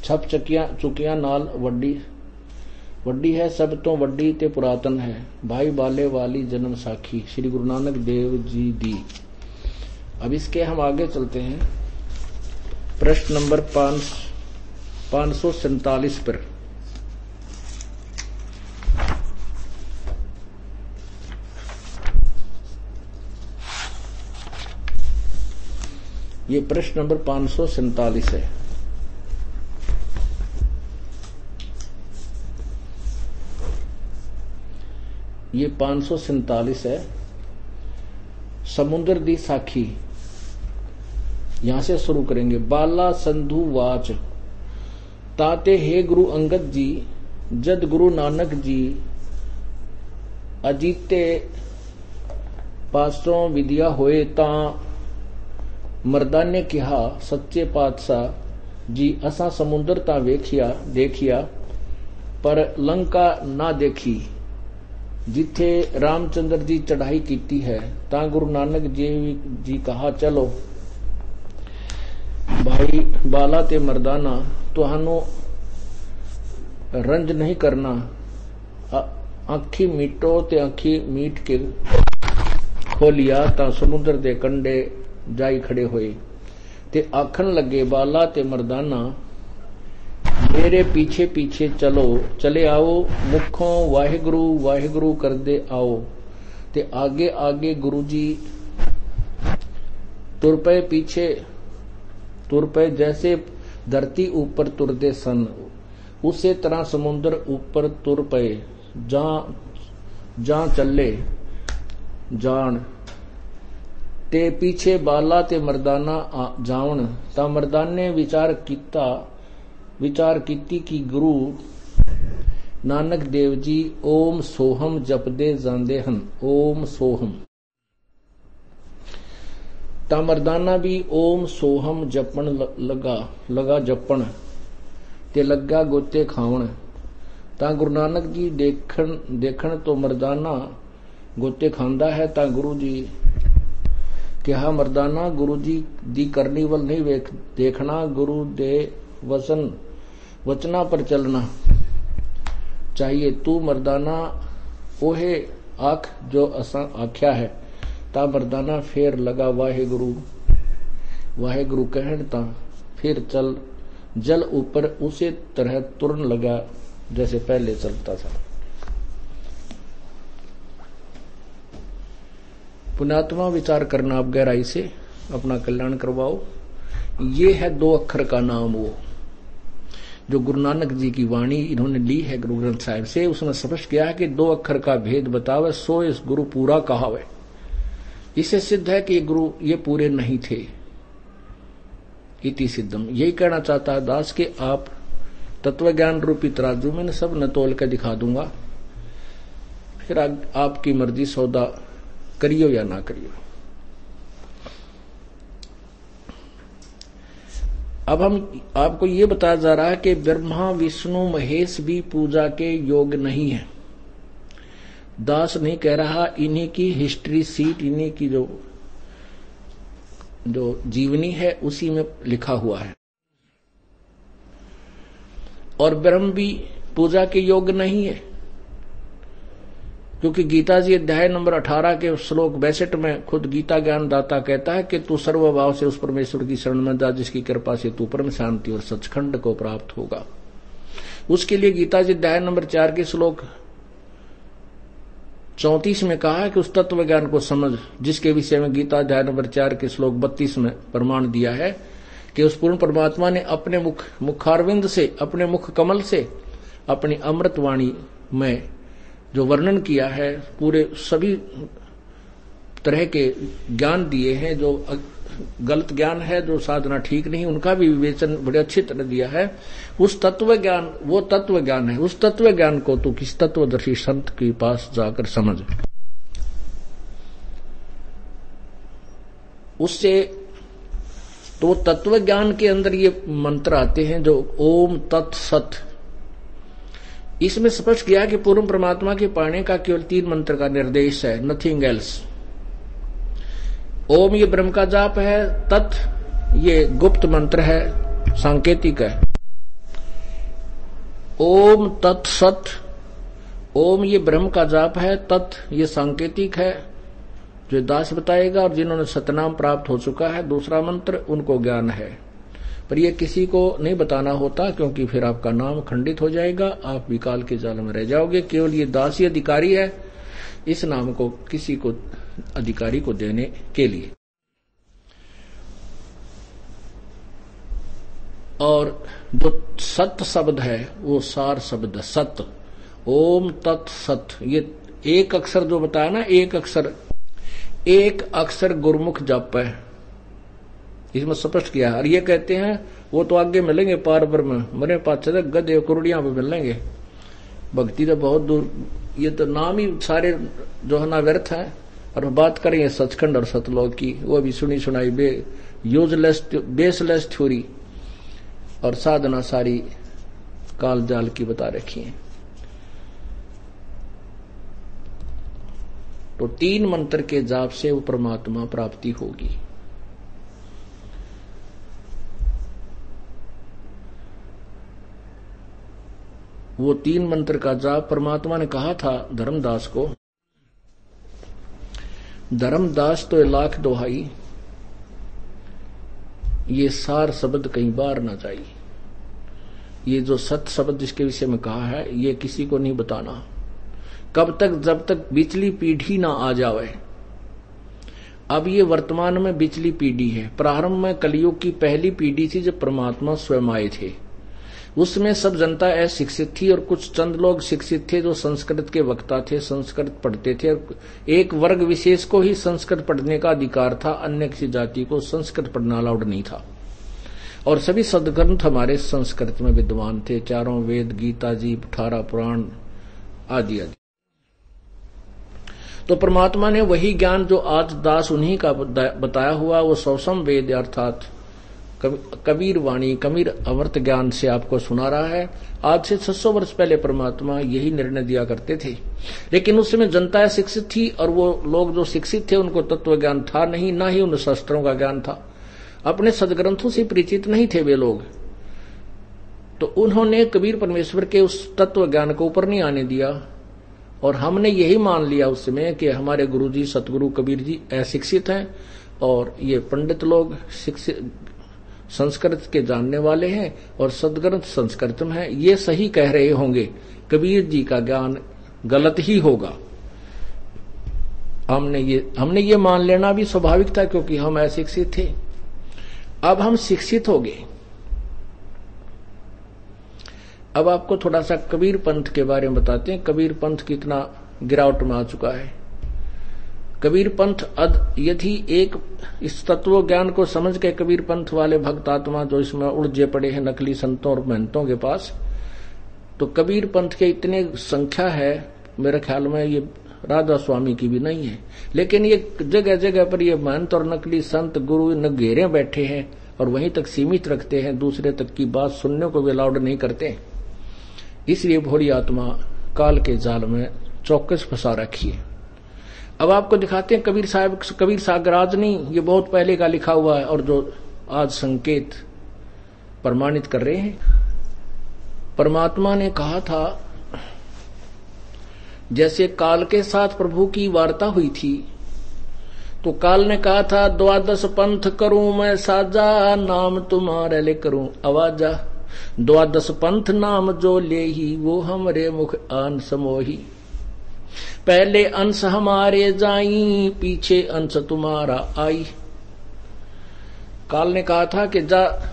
छप चकिया चुकिया नाल वड्डी ਵੱਡੀ ਹੈ ਸਭ ਤੋਂ ਵੱਡੀ ਤੇ ਪੁਰਾਤਨ ਹੈ भाई बाले वाली जन्म साखी श्री गुरु नानक देव जी दी अब इसके हम आगे चलते हैं प्रश्न नंबर पांच पांच सौ सैतालीस पर ये प्रश्न नंबर पांच सौ सैतालीस है ये पाँच है। समुद्र दी साखी। यहाँ से शुरू करेंगे। बाला संधु वाच। ताते हे गुरु अंगद जी, जद गुरु नानक जी, अजीते पासों विद्या होए ता मर्दा ने कहा, सच्चे पातशाह जी, असा समुद्र ता वेखिया, देखिया, पर लंका ना देखी। जिथे रामचंद्र जी चढ़ाई की है ता गुरु नानक जी जी कहा चलो भाई बाला ते मरदाना तुहानो रंज नहीं करना आखी मीटो ते आखी मीट के खोलिया ता समुद्र दे कंडे जाई खड़े होए ते आखन लगे बाला ते मरदाना मेरे पीछे पीछे चलो चले आओ मुखों वाहिगुरु वाहिगुरु कर दे आओ ते आगे आगे गुरु जी तुर पे पीछे तुर पे जैसे धरती ऊपर तुरदे सन उसे तरह समुद्र ऊपर तुर पे जा जा चले जान ते पीछे बाला ते मर्दाना जावन ता मर्दाने विचार किता विचार की कि गुरु नानक देव जी ओम सोहम जपदे जाते हन ओम सोहम ता मरदाना भी ओम सोहम जपन लगा लगा जपन ते लगा गोते खावन ता गुरु नानक जी देखन देखन तो मरदाना गोते खांदा है ता गुरु जी कहा मरदाना गुरु जी दी करनी वल नहीं देखना गुरु दे वसन वचना पर चलना। चाहिए तू मर्दाना ओहे आख जो असा आख्या है, ता मर्दाना फेर लगा वाहे गुरु वाहे गुरु कहन ता फिर चल, जल ऊपर उसे तरह तुरन लगा, जैसे पहले चलता था। पुणात्मा विचार करना आप गहराई से, अपना कल्याण करवाओ। ये है दो अक्षर का नाम वो। जो गुरु नानक जी की वाणी इन्होंने ली है गुरु ग्रंथ साहिब से, उसमें स्पष्ट किया है कि दो अक्षर का भेद बतावे, सो इस गुरु पूरा कहावे। इससे सिद्ध है कि ये गुरु ये पूरे नहीं थे। इति सिद्धम। यही कहना चाहता है दास कि आप तत्व ज्ञान रूपी तराजू में सब न तोल के दिखा दूँगा। फिर आपकी मर्ज़ी सौदा करियो या ना करियो। अब हम आपको ये बताया जा रहा है कि ब्रह्मा, विष्णु, महेश भी पूजा के योग नहीं है। दास नहीं कह रहा, इन्हीं की हिस्ट्री सीट इन्हीं की जो जो जीवनी है, उसी में लिखा हुआ है। और ब्रह्म भी पूजा के योग नहीं है। क्योंकि गीता जी अध्याय नंबर 18 के श्लोक बैसठ में खुद गीता ज्ञान दाता कहता है कि तू सर्वभाव से उस परमेश्वर की शरण में जा, जिसकी कृपा से तू परम शांति और सचखंड को प्राप्त होगा। उसके लिए गीता जी अध्याय नंबर चार के श्लोक चौतीस में कहा है कि उस तत्व ज्ञान को समझ, जिसके विषय में गीता अध्याय नंबर चार के श्लोक बत्तीस में प्रमाण दिया है कि उस पूर्ण परमात्मा ने अपने मुख, मुखारविंद से, अपने मुख कमल से अपनी अमृतवाणी में जो वर्णन किया है, पूरे सभी तरह के ज्ञान दिए हैं, जो गलत ज्ञान है, जो साधना ठीक नहीं, उनका भी विवेचन बड़े अच्छी तरह दिया है। उस तत्व ज्ञान, वो तत्व ज्ञान है। उस तत्व ज्ञान को तो किस तत्वदर्शी संत के पास जाकर समझ। उससे तो तत्व ज्ञान के अंदर ये मंत्र आते हैं जो ओम तत्सत इसमें स्पष्ट किया कि पूर्व परमात्मा के पाने का केवल तीन मंत्र का निर्देश है नथिंग एल्स ओम ये ब्रह्म का जाप है, तत् ये गुप्त मंत्र है, सांकेतिक है। ओम तत्सत ओम ये ब्रह्म का जाप है, तत् ये सांकेतिक है, जो दास बताएगा और जिन्होंने सतनाम प्राप्त हो चुका है, दूसरा मंत्र उनको ज्ञान है। पर यह किसी को नहीं बताना होता क्योंकि फिर आपका नाम खंडित हो जाएगा, आप विकाल के जाल में रह जाओगे। केवल ये दासी अधिकारी है, इस नाम को किसी को, अधिकारी को देने के लिए। और जो सत्य शब्द है, वो सार शब्द सत्य ओम तत्सत ये एक अक्षर जो बताया ना, एक अक्षर एक अक्षर गुरमुख जप है। इसमें स्पष्ट किया और ये कहते हैं, वो तो आगे मिलेंगे पार पर में। मरे पाचे गदे कुरुड़िया पे मिलेंगे। भक्ति तो बहुत दूर, ये तो नाम ही सारे जो है ना व्यर्थ है। और बात करेंगे सचखंड और सतलोक की, वो भी सुनी सुनाई बे, यूजलेस, बेसलेस थ्योरी और साधना सारी काल जाल की बता रखी है। तो तीन मंत्र के जाप से वो परमात्मा प्राप्ति होगी। वो तीन मंत्र का जाप परमात्मा ने कहा था धर्मदास को। धर्मदास तो लाख दोहाई, ये सार शब्द कहीं बार ना चाहिए ये जो सत शब्द जिसके विषय में कहा है, ये किसी को नहीं बताना। कब तक जब तक बिचली पीढ़ी ना आ जावे। अब ये वर्तमान में बिचली पीढ़ी है। प्रारंभ में कलयुग की पहली पीढ़ी थी जब परमात्मा स्वयं आए थे। उसमें सब जनता अशिक्षित थी और कुछ चंद लोग शिक्षित थे जो संस्कृत के वक्ता थे, संस्कृत पढ़ते थे। और एक वर्ग विशेष को ही संस्कृत पढ़ने का अधिकार था, अन्य किसी जाति को संस्कृत पढ़ना अलाउड नहीं था। और सभी सदग्रंथ हमारे संस्कृत में विद्वान थे, चारों वेद, गीता जी अठारह पुराण, आदि आदि। तो परमात्मा ने वही ज्ञान जो आज दास उन्हीं का बताया हुआ, वो सौसम वेद, अर्थात कबीर वाणी, कबीर अवर्त ज्ञान से आपको सुना रहा है। आज से 600 वर्ष पहले परमात्मा यही निर्णय दिया करते थे। लेकिन उस समय जनता शिक्षित थी और वो लोग जो शिक्षित थे, उनको तत्व ज्ञान था नहीं, ना ही उन शास्त्रों का ज्ञान था। अपने सदग्रंथों से परिचित नहीं थे वे लोग। तो उन्होंने कबीर परमेश्वर के उस तत्व ज्ञान को ऊपर नहीं आने दिया। और हमने यही मान लिया उस समय कि हमारे गुरु जी सतगुरु, कबीर जी अशिक्षित हैं और ये पंडित लोग संस्कृत के जानने वाले हैं और सदग्रंथ संस्कृत में है। ये सही कह रहे होंगे। कबीर जी का ज्ञान गलत ही होगा। हमने ये हमने ये मान लेना भी स्वाभाविक था क्योंकि हम अशिक्षित थे। अब हम शिक्षित हो गए। अब आपको थोड़ा सा कबीर पंथ के बारे में बताते हैं। कबीर पंथ कितना गिरावट में आ चुका है। कबीर पंथ अद यदि एक इस तत्व ज्ञान को समझ के कबीर पंथ वाले भक्त आत्मा जो इसमें उड़जे पड़े हैं नकली संतों और महंतों के पास तो कबीर पंथ के इतने संख्या है, मेरे ख्याल में ये राधा स्वामी की भी नहीं है। लेकिन ये जगह जगह पर ये महंत और नकली संत गुरु न घेरे बैठे हैं और वहीं तक सीमित रखते हैं, दूसरे तक की बात सुनने को भी अलाउड नहीं करते। इसलिए भोली आत्मा काल के जाल में चौकस फंसा रखी है। अब आपको दिखाते हैं कबीर साहब, कबीर सागराज नहीं ये बहुत पहले का लिखा हुआ है और जो आज संकेत प्रमाणित कर रहे हैं। परमात्मा ने कहा था, जैसे काल के साथ प्रभु की वार्ता हुई थी तो काल ने कहा था, द्वादश पंथ करूँ मैं साजा, नाम तुम्हारे ले करूँ आवाजा। द्वादश पंथ नाम जो ले ही, वो हमरे मुख आन समोही। पहले अंश हमारे जाई, पीछे अंश तुम्हारा आई। काल ने कहा था कि जा,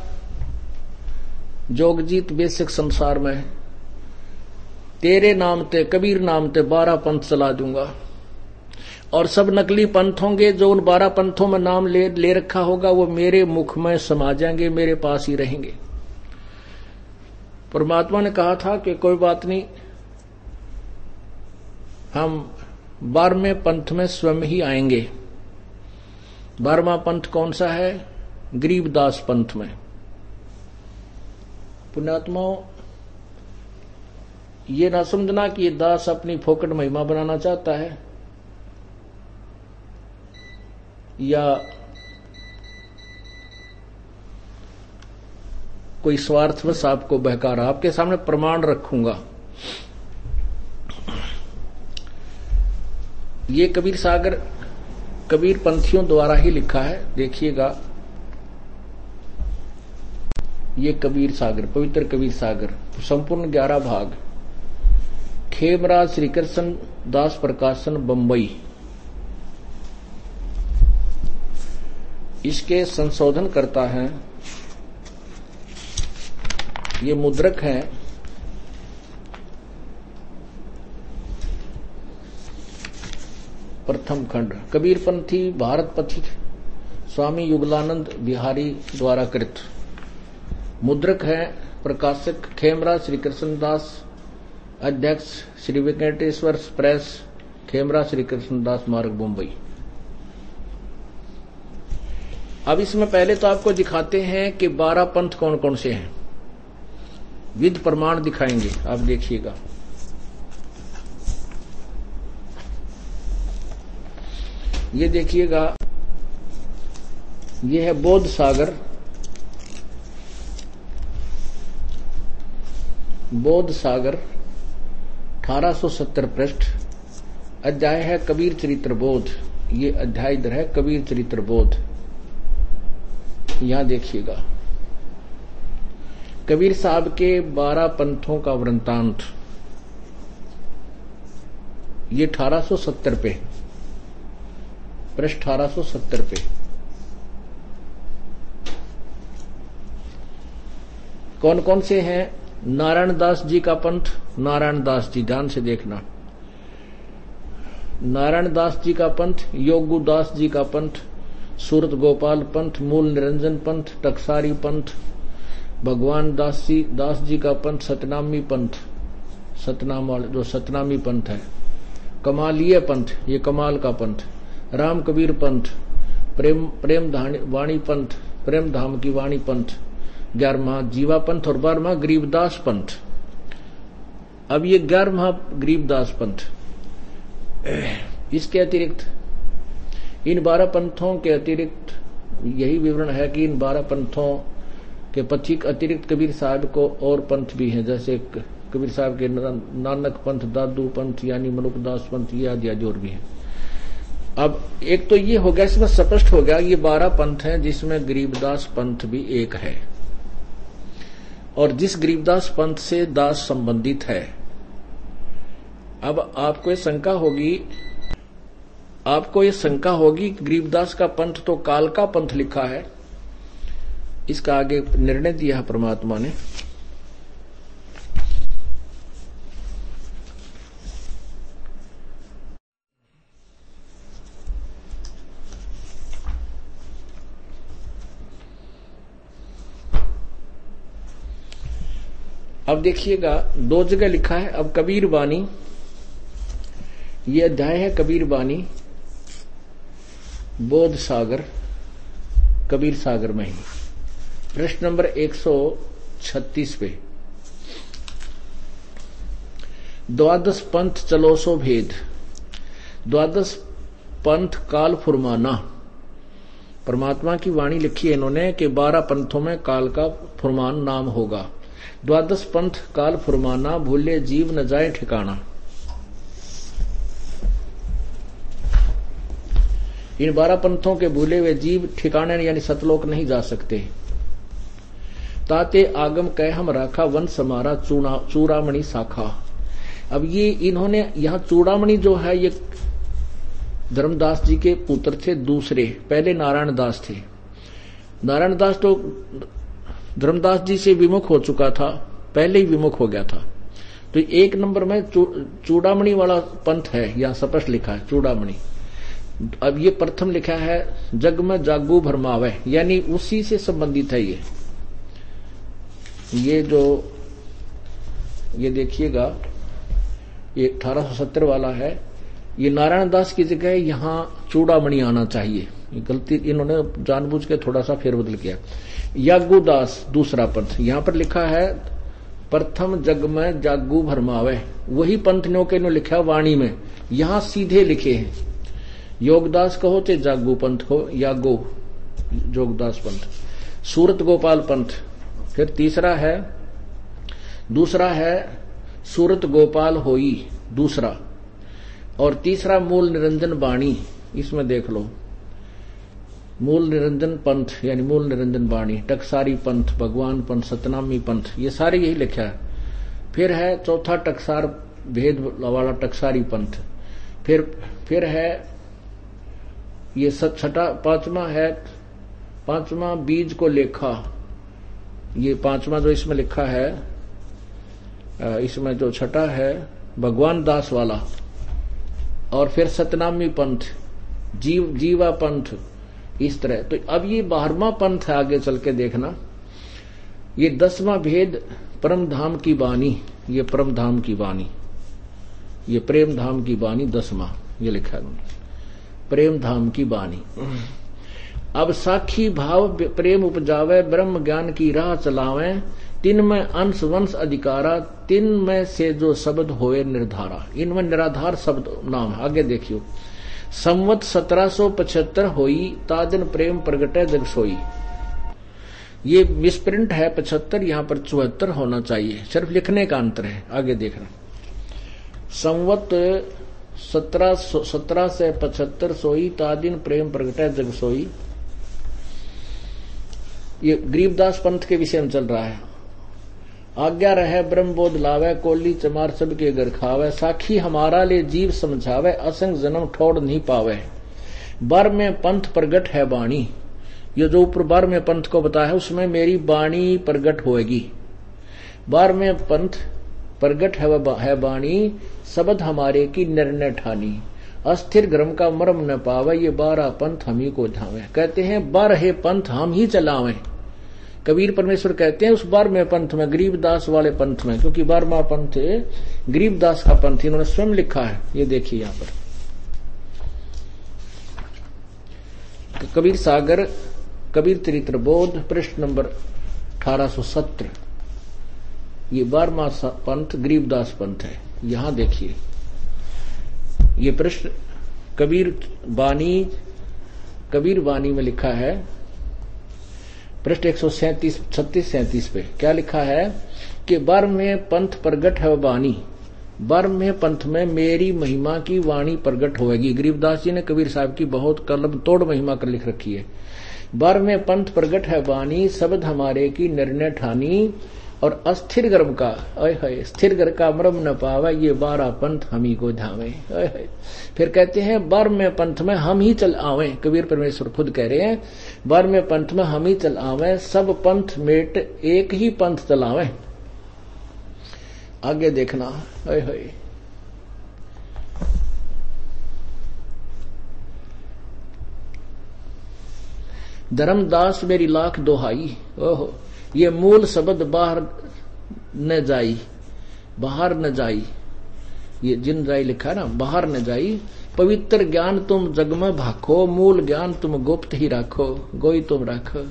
जोगजीत बेसिक संसार में तेरे नाम ते, कबीर नाम ते बारह पंथ चला दूँगा। और सब नकली पंथ होंगे, जो उन बारह पंथों में नाम ले ले रखा होगा, वो मेरे मुख में समा जाएँगे, मेरे पास ही रहेंगे। परमात्मा ने कहा था कि कोई बात नहीं हम बारहवें पंथ में स्वयं ही आएँगे। बारहवा पंथ कौन सा है? गरीबदास पंथ में। पुण्यात्माओं, ये ना समझना कि ये दास अपनी फोकट महिमा बनाना चाहता है, या कोई स्वार्थवश आपको बहका रहा आपके सामने प्रमाण रखूँगा। ये कबीर सागर, कबीर पंथियों द्वारा ही लिखा है, देखिएगा। ये कबीर सागर, पवित्र कबीर सागर, संपूर्ण ग्यारह भाग। खेमराज श्रीकृष्ण दास प्रकाशन, बंबई। इसके संशोधन करता है। ये मुद्रक है। प्रथम खंड। कबीरपंथी भारत पथिक स्वामी युगलानंद बिहारी द्वारा कृत मुद्रक है प्रकाशक खेमरा श्री कृष्णदास अध्यक्ष श्री वेंकटेश्वर प्रेस, खेमरा श्री कृष्णदास मार्ग, मुंबई। अब इसमें पहले तो आपको दिखाते हैं कि बारह पंथ कौन कौन से हैं। विद प्रमाण दिखाएँगे, आप देखिएगा। ये देखिएगा, ये है बौद्ध सागर। बौद्ध सागर 1870 पृष्ठ। अध्याय है कबीर चरित्र बोध। ये अध्याय इधर है कबीर चरित्र बोध। यहाँ देखिएगा। कबीर साहब के बारह पंथों का वृंतांत। ये 1870 पे पृष्ठ 1870 पे। कौन कौन से हैं? नारायण दास जी का पंथ, नारायण दास जी, ध्यान से देखना। नारायण दास जी का पंथ, योगु दास जी का पंथ, सूरत गोपाल पंथ, मूल निरंजन पंथ, टकसारी पंथ, भगवान दास जी दास जी का पंथ, सतनामी पंथ। सतनाम जो सतनामी पंथ है। कमालीय पंथ, ये कमाल का पंथ। राम कबीर पंथ, प्रेम प्रेम वाणी पंथ, प्रेम धाम की वाणी पंथ, ग्यारहवा जीवा पंथ और बारहवा गरीबदास पंथ। अब ये ग्यारहवा गरीबदास पंथ। इसके अतिरिक्त, इन बारह पंथों के अतिरिक्त, यही विवरण है कि इन बारह पंथों के पथिक अतिरिक्त कबीर साहब को और पंथ भी हैं, जैसे कबीर साहब के नानक पंथ, दादू पंथ, यानी मनुकदास पंथ, ये आदि आदि और भी हैं। अब एक तो ये हो गया, इसमें स्पष्ट हो गया, ये बारह पंथ हैं, जिसमें गरीबदास पंथ भी एक है। और जिस गरीबदास पंथ से दास संबंधित है, अब आपको ये शंका होगी, आपको ये शंका होगी गरीबदास का पंथ तो काल का पंथ लिखा है, इसका आगे निर्णय दिया परमात्मा ने। अब देखिएगा, दो जगह लिखा है, अब कबीर बानी ये अध्याय है कबीर बानी बोध सागर, कबीर सागर में ही। प्रश्न नंबर 136 पे। द्वादश पंथ चलो सो भेद। द्वादश पंथ काल फुरमाना। परमात्मा की वाणी लिखी है इन्होंने कि बारह पंथों में काल का फुरमान नाम होगा। द्वादश पंथ काल फुरमाना, भूले जीव न जाए ठिकाना इन बारह पंथों के भूले हुए जीव ठिकाने यानी सतलोक नहीं जा सकते। ताते आगम कह हम राखा वन समारा चूड़ा चूड़ामणि शाखा अब ये इन्होंने यहाँ चूड़ामणि जो है, ये धर्मदास जी के पुत्र थे दूसरे, पहले नारायण दास थे। नारायण दास तो धर्मदास जी से विमुख हो चुका था, पहले ही विमुख हो गया था। तो एक नंबर में चूड़ामणि वाला पंथ है यहाँ स्पष्ट लिखा है, चूड़ामणि। अब ये प्रथम लिखा है, जग में जागू भरमावे, यानी उसी से संबंधित है ये। ये जो, ये देखिएगा, ये 1870 वाला है ये नारायण दास की जगह यहाँ चूड़ामणि आना चाहिए। गलती इन्होंने जानबूझ के थोड़ा सा फेरबदल किया। यागुदास दूसरा पंथ। यहाँ पर लिखा है, प्रथम जग में जागू भरमावे वही के ने लिखा वाणी में। यहाँ सीधे लिखे हैं। योगदास कहो चाहे जागू पंथ हो, यागो जोगदास पंथ। सूरत गोपाल पंथ। फिर तीसरा है, दूसरा है, सूरत गोपाल होई, दूसरा। और तीसरा मूल निरंजन बाणी इसमें देख लो। मूल निरंजन पंथ, यानी मूल निरंजन बाणी टकसारी पंथ, भगवान पंथ, सतनामी पंथ, ये सारे यही लिखा है। फिर है चौथा टकसार, भेद वाला टकसारी पंथ। फिर फिर है ये छठा, पांचवा है, पांचवा बीज को लेखा। ये पांचवा जो इसमें लिखा है इसमें जो छठा है, भगवान दास वाला। और फिर सतनामी पंथ, जीव, जीवा पंथ, इस तरह। तो अब ये बारहवा पंथ है आगे चल के देखना। ये दसवां भेद परम धाम की बानी ये परम धाम की बानी ये प्रेम धाम की बानी दसवा, ये लिखा है प्रेम धाम की बानी अब साखी भाव प्रेम उपजावे, ब्रह्म ज्ञान की राह चलावे तिन में अंश वंश अधिकारा, तीन में से जो शब्द होए निर्धारा। इनमें निराधार शब्द नाम आगे देखियो। संवत सत्रह सो पचहत्तर होई ताजन प्रेम प्रगटे जग सोई। ये मिसप्रिंट है, पचहत्तर, यहाँ पर चौहत्तर होना चाहिए। सिर्फ़ लिखने का अंतर है। आगे देखना। संवत सत्रह सत्रह से पचहत्तर सोई तादिन प्रेम प्रगटे जग सोई। ये गरीबदास पंथ के विषय में चल रहा है। आज्ञा रहे ब्रह्म बोध लावे कोली चमार सब के घर खावे साखी हमारा ले जीव समझावे असंग जन्म ठोड़ नहीं पावे। बर में पंथ प्रगट है बाणी। ये जो ऊपर बार में पंथ को बताया है उसमें मेरी बाणी प्रगट होएगी। बार में पंथ प्रगट है, है बाणी शब्द हमारे की निर्णय ठानी। अस्थिर ग्रम का मरम न पावे ये बारह पंथ हम ही को धावे कहते हैं बारह पंथ हम ही चलावे। कबीर परमेश्वर कहते हैं, उस बारहवें पंथ में गरीबदास वाले पंथ में, क्योंकि बारहवा पंथ गरीबदास का पंथ, इन्होंने स्वयं लिखा है, ये देखिए यहाँ पर। कबीर सागर, कबीर चरित्र बोध, पृष्ठ नंबर अठारह ये बारहवा पंथ गरीबदास पंथ है। यहाँ देखिए। ये पृष्ठ कबीर बानी, कबीर वाणी में लिखा है पृष्ठ एक सौ सैतीस, छत्तीस सैतीस पे। क्या लिखा है कि बर में पंथ प्रगट है वाणी। बर में पंथ में मेरी महिमा की वाणी प्रगट होगी गरीबदास जी ने कबीर साहब की बहुत कलम तोड़ महिमा कर लिख रखी है। बर में पंथ प्रगट है वाणी, शब्द हमारे की निर्णय ठानी और अस्थिर गर्भ का अय हय स्थिर गर्भ का मरम न पावे, ये बारह पंथ हम ही को धावे। फिर कहते हैं बर में पंथ में हम ही चल आवे। कबीर परमेश्वर खुद कह रहे हैं बर में पंथ में हम ही चल आवे, सब पंथ मेट एक ही पंथ चलावे आगे देखना अय हय धर्मदास मेरी लाख दोहाई, ओहो, ये मूल शब्द बाहर न जाई, बाहर न जाई। ये जिन जाई लिखा ना, बाहर न जाई पवित्र ज्ञान तुम जग में भाखो मूल ज्ञान तुम गुप्त ही रखो गोई तुम रखो।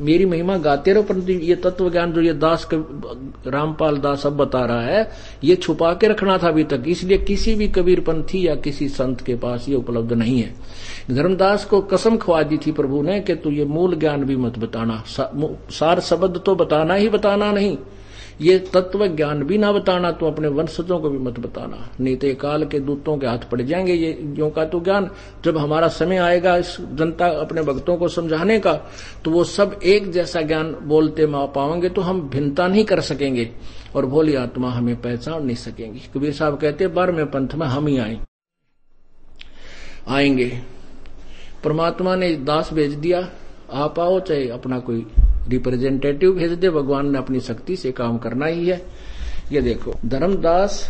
मेरी महिमा गाते रहो परंतु ये तत्व ज्ञान जो ये दास रामपाल दास अब बता रहा है ये छुपा के रखना था अभी तक। इसलिए किसी भी कबीर पंथी या किसी संत के पास ये उपलब्ध नहीं है। धर्मदास को कसम खवा दी थी प्रभु ने कि तू ये मूल ज्ञान भी मत बताना। सा, सार शब्द तो बताना ही बताना नहीं। ये तत्व ज्ञान भी ना बताना तो अपने वंशजों को भी मत बताना। नहीं तो काल के दूतों के हाथ पड़ जाएँगे, ये जो का तो ज्ञान। जब हमारा समय आएगा इस जनता अपने भक्तों को समझाने का तो वो सब एक जैसा ज्ञान बोलते मा पाओगे तो हम भिन्नता नहीं कर सकेंगे। और भोली आत्मा हमें पहचान नहीं सकेंगी। कबीर साहब कहते बारहवें पंथ में हम ही आए। आएँगे। परमात्मा ने दास भेज दिया, आप आओ चाहे अपना कोई रिप्रेजेंटेटिव भेज दे भगवान ने अपनी शक्ति से काम करना ही है। ये देखो धर्मदास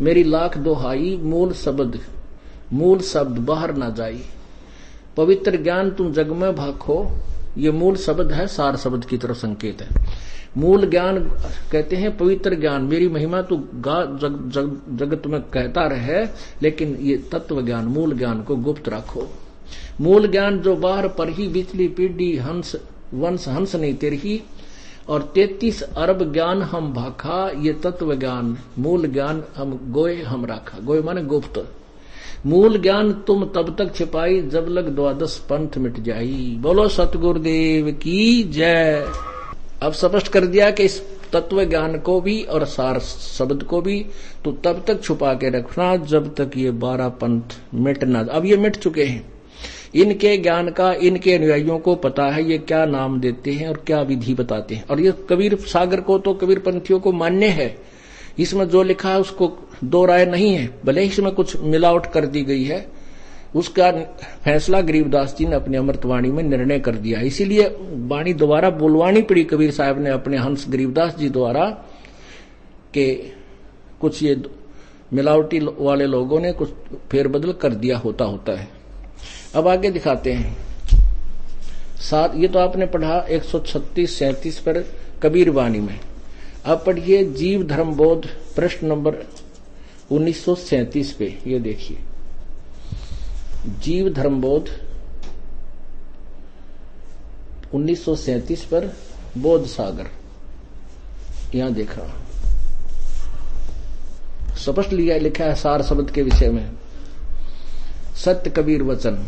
मेरी लाख दोहाई मूल शब्द मूल शब्द बाहर ना जाई। पवित्र ज्ञान तुम जग में भाखो ये मूल शब्द है सार शब्द की तरफ़ संकेत है। मूल ज्ञान कहते हैं पवित्र ज्ञान मेरी महिमा तो गा जग, जग, जगत में कहता रहे लेकिन ये तत्व ज्ञान मूल ज्ञान को गुप्त रखो। मूल ज्ञान जो बाहर पर ही बिचली पीढ़ी हंस वंश हंस नहीं तेरही, और तैतीस अरब ज्ञान हम भाखा, ये तत्व ज्ञान, मूल ज्ञान हम गोय हम राखा। गोय माने गुप्त। मूल ज्ञान तुम तब तक छिपाई, जब लग द्वादश पंथ मिट जाई। बोलो सतगुरुदेव की जय। अब स्पष्ट कर दिया कि इस तत्व ज्ञान को भी और सार शब्द को भी तो तब तक छुपा के रखना, जब तक ये बारह पंथ मिटना। अब ये मिट चुके हैं। इनके ज्ञान का, इनके अनुयायियों को पता है ये क्या नाम देते हैं और क्या विधि बताते हैं। और ये कबीर सागर को तो कबीर पंथियों को मान्य है। इसमें जो लिखा है उसको दो राय नहीं है। भले ही इसमें कुछ मिलावट कर दी गई है। उसका फैसला गरीबदास जी ने अपनी अमृतवाणी में निर्णय कर दिया। इसीलिए वाणी दोबारा बुलवानी पड़ी। कबीर साहब ने अपने हंस गरीबदास जी द्वारा के कुछ ये मिलावटी वाले लोगों ने कुछ फेरबदल कर दिया होता होता है। अब आगे दिखाते हैं। सात, ये तो आपने पढ़ा, एक सौ छत्तीस सैतीस पर कबीर वाणी में। अब पढ़िए जीव धर्म बोध, प्रश्न नंबर उन्नीस सौ सैतीस पे, ये देखिए। जीव धर्म बोध, उन्नीस सौ सैतीस पर बोध सागर। यहाँ देखा स्पष्ट लिया लिखा है सार शब्द के विषय में। सत्य कबीर वचन।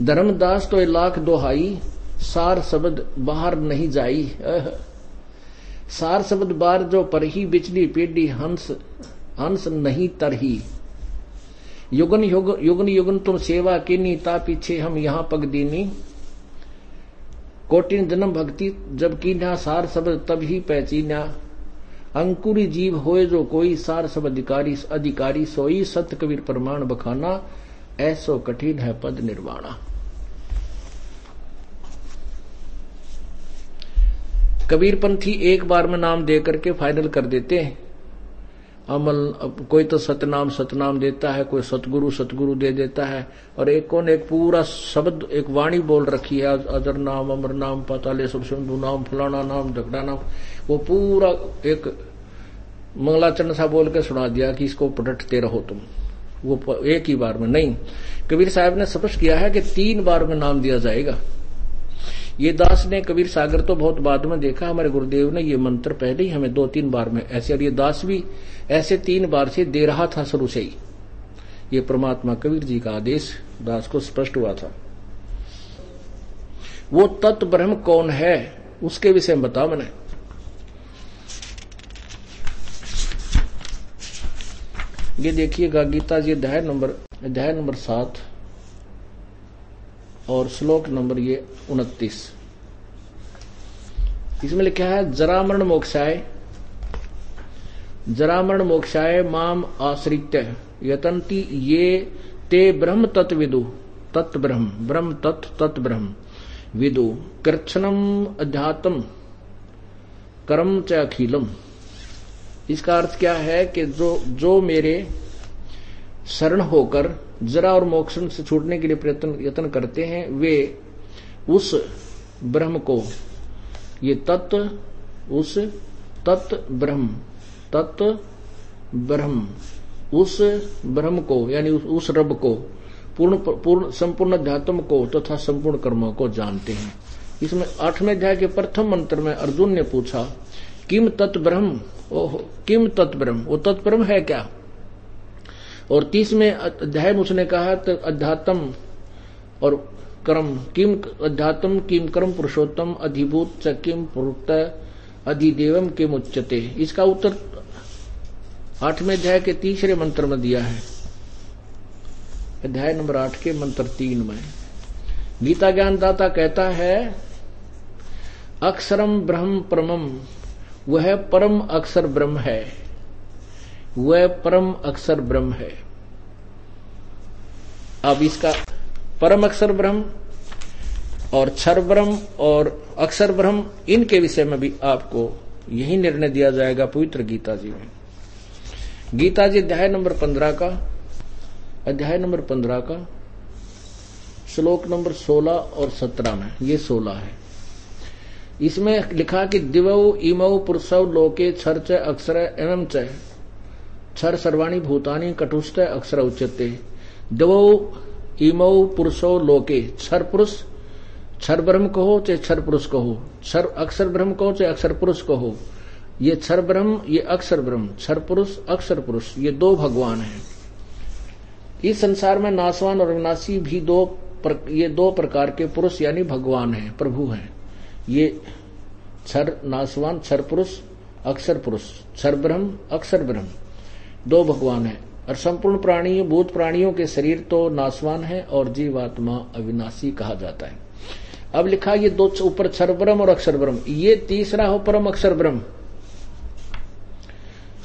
धर्मदास तो लाख दोहाई, सार शब्द बाहर नहीं जाई। सार शब्द बार जो पर ही बिचली पेडी हंस हंस नहीं तरही। युगन युग, युगन युगन तुम सेवा कीनी, ता पीछे हम यहाँ पग दीनी। कोटिन जन्म भक्ति, जब कीना सार शब्द तब ही पहचीना अंकुरी जीव होए जो कोई, सार सब अधिकारी अधिकारी सोई सत्य कबीर प्रमाण बखाना, ऐसो कठिन है पद निर्वाणा। कबीर पंथी एक बार में नाम दे करके फाइनल कर देते हैं। अमल कोई तो सतनाम सतनाम देता है, कोई सतगुरु सतगुरु दे देता है। और एक कौन, एक पूरा शब्द, एक वाणी बोल रखी है अदर नाम, अमर नाम, पताले सब सिंधु नाम, फलाना नाम, झगड़ा नाम। वो पूरा एक मंगलाचरण सा बोल के सुना दिया कि इसको पटटते रहो तुम। वो एक ही बार में, नहीं। कबीर साहब ने स्पष्ट किया है कि तीन बार में नाम दिया जाएगा। ये दास ने, कबीर सागर तो बहुत बाद में देखा, हमारे गुरुदेव ने ये मंत्र पहले ही हमें दो तीन बार में, ऐसे और ये दास भी ऐसे तीन बार से दे रहा था शुरू से ही। ये परमात्मा कबीर जी का आदेश, दास को स्पष्ट हुआ था। वो तत्व ब्रह्म कौन है, उसके विषय में बता मैंने। ये देखिएगा गीता जी अध्याय नंबर अध्याय नंबर सात। और श्लोक नंबर ये उनतीस। इसमें लिखा है जरामरण मोक्षाय जरामरण मोक्षाय माम आश्रित यतंती ये ते ब्रह्म तत्व विदु, तत् ब्रह्म ब्रह्म तत् तत् ब्रह्म, विदु कृच्छनम अध्यात्म, कर्म च अखिलम। इसका अर्थ क्या है कि जो जो मेरे शरण होकर जरा और मोक्षण से छूटने के लिए प्रयत्न यत्न करते हैं वे उस ब्रह्म को ये तत्व उस तत्व ब्रह्म तत्व ब्रह्म उस ब्रह्म को यानी उस, रब को पूर्ण पूर्ण संपूर्ण अध्यात्म को तथा तो संपूर्ण कर्मों को जानते हैं। इसमें आठवें अध्याय के प्रथम मंत्र में अर्जुन ने पूछा किम तत्व ब्रह्म? ओह किम तत्व ब्रह्म? वो तत्व ब्रह्म है क्या? और तीस में अध्याय उसने कहा तो अध्यात्म और कर्म, किम अध्यात्म, किम कर्म पुरुषोत्तम, अधिभूत च किम प्रोक्त, अधिदेवम किम उच्चते इसका उत्तर आठवें अध्याय के तीसरे मंत्र में दिया है। अध्याय नंबर आठ के मंत्र तीन में। गीता ज्ञानदाता कहता है अक्षरम ब्रह्म परमम वह परम अक्षर ब्रह्म है। वह परम अक्षर ब्रह्म है। अब इसका परम अक्षर ब्रह्म और क्षर ब्रह्म और अक्षर ब्रह्म, इनके विषय में भी आपको यही निर्णय दिया जाएगा पवित्र गीता जी में। गीता जी अध्याय नंबर पंद्रह का, अध्याय नंबर पंद्रह का, श्लोक नंबर सोलह और सत्रह में, ये सोलह है। इसमें लिखा कि दिवौ, इमौ पुरुषव लोके छर अक्षर, एवं छर सर्वाणी भूतानी कटुष्ट अक्षर उच्चते दिवौ इमो पुरुषो लोके। क्षर पुरुष क्षर ब्रह्म कहो चाहे क्षर पुरुष कहो। क्षर अक्षर ब्रह्म कहो चाहे अक्षर पुरुष कहो। ये क्षर ब्रह्म ये अक्षर ब्रह्म। क्षर पुरुष अक्षर पुरुष। ये दो भगवान हैं। इस संसार में नासवान और विनाशी भी दो पर, ये दो प्रकार के पुरुष यानी भगवान हैं प्रभु हैं। ये क्षर नासवान छर पुरुष अक्षर पुरुष। छर ब्रह्म अक्षर ब्रह्म। दो भगवान हैं और संपूर्ण प्राणी भूत प्राणियों के शरीर तो नासवान है और जीवात्मा अविनाशी कहा जाता है। अब लिखा ये दो ऊपर क्षर ब्रह्म और अक्षर ब्रह्म ये तीसरा हो परम अक्षर ब्रह्म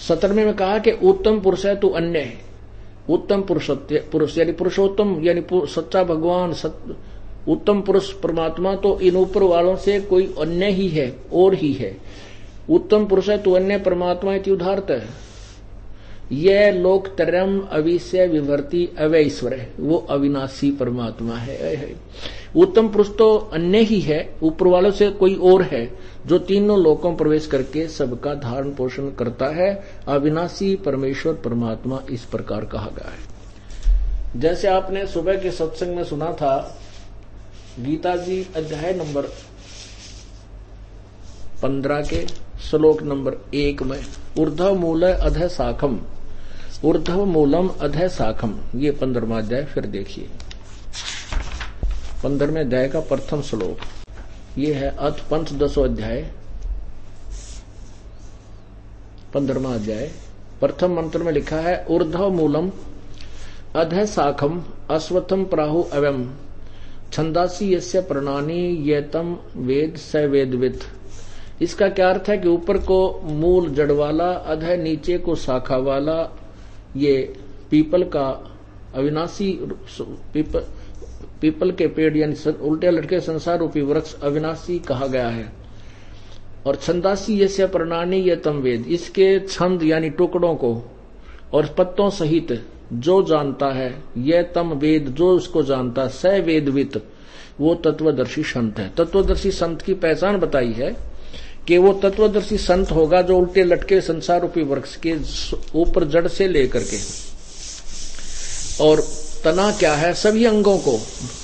सत्रहवें में कहा कि उत्तम पुरुष है तू अन्य है। उत्तम पुरुष पुरुष यानी पुरुषोत्तम यानी सच्चा भगवान सत, उत्तम पुरुष परमात्मा तो इन ऊपर वालों से कोई अन्य ही है और ही है। उत्तम पुरुष है तो अन्य परमात्मा इति उदारत है। यह लोक तरम विवर्ती अवैश्वर है। वो अविनाशी परमात्मा है। उत्तम पुरुष तो अन्य ही है। ऊपर वालों से कोई और है जो तीनों लोकों प्रवेश करके सबका धारण पोषण करता है। अविनाशी परमेश्वर परमात्मा इस प्रकार कहा गया है। जैसे आपने सुबह के सत्संग में सुना था, गीता जी अध्याय नंबर पंद्रह के श्लोक नंबर एक में, ऊर्धव मूल अध शाखम ऊर्धव मूलम अध शाखम ये पंद्रमा अध्याय, फिर देखिए। पंद्रहवें अध्याय का प्रथम श्लोक। ये है अथ पंचदशो अध्याय। पंद्रमा अध्याय। प्रथम मंत्र में लिखा है, ऊर्धव मूलम अध शाखम अश्वथम प्राहु अवम छंदासी यस्य प्रणानी ये तम वेद स वेदवित। इसका क्या अर्थ है कि ऊपर को मूल जड़ वाला अध नीचे को शाखा वाला ये पीपल का अविनाशी पीपल पीपल के पेड़ यानी उल्टे लटके संसार रूपी वृक्ष अविनाशी कहा गया है। और छंदासी यसे प्रणानी ये तम वेद। इसके छंद यानी टुकड़ों को और पत्तों सहित जो जानता है यह तम वेद जो उसको जानता है स वेदवित, वो तत्वदर्शी संत है। तत्वदर्शी संत की पहचान बताई है कि वो तत्वदर्शी संत होगा जो उल्टे लटके संसार रूपी वृक्ष के ऊपर जड़ से लेकर के। और तना क्या है? सभी अंगों को,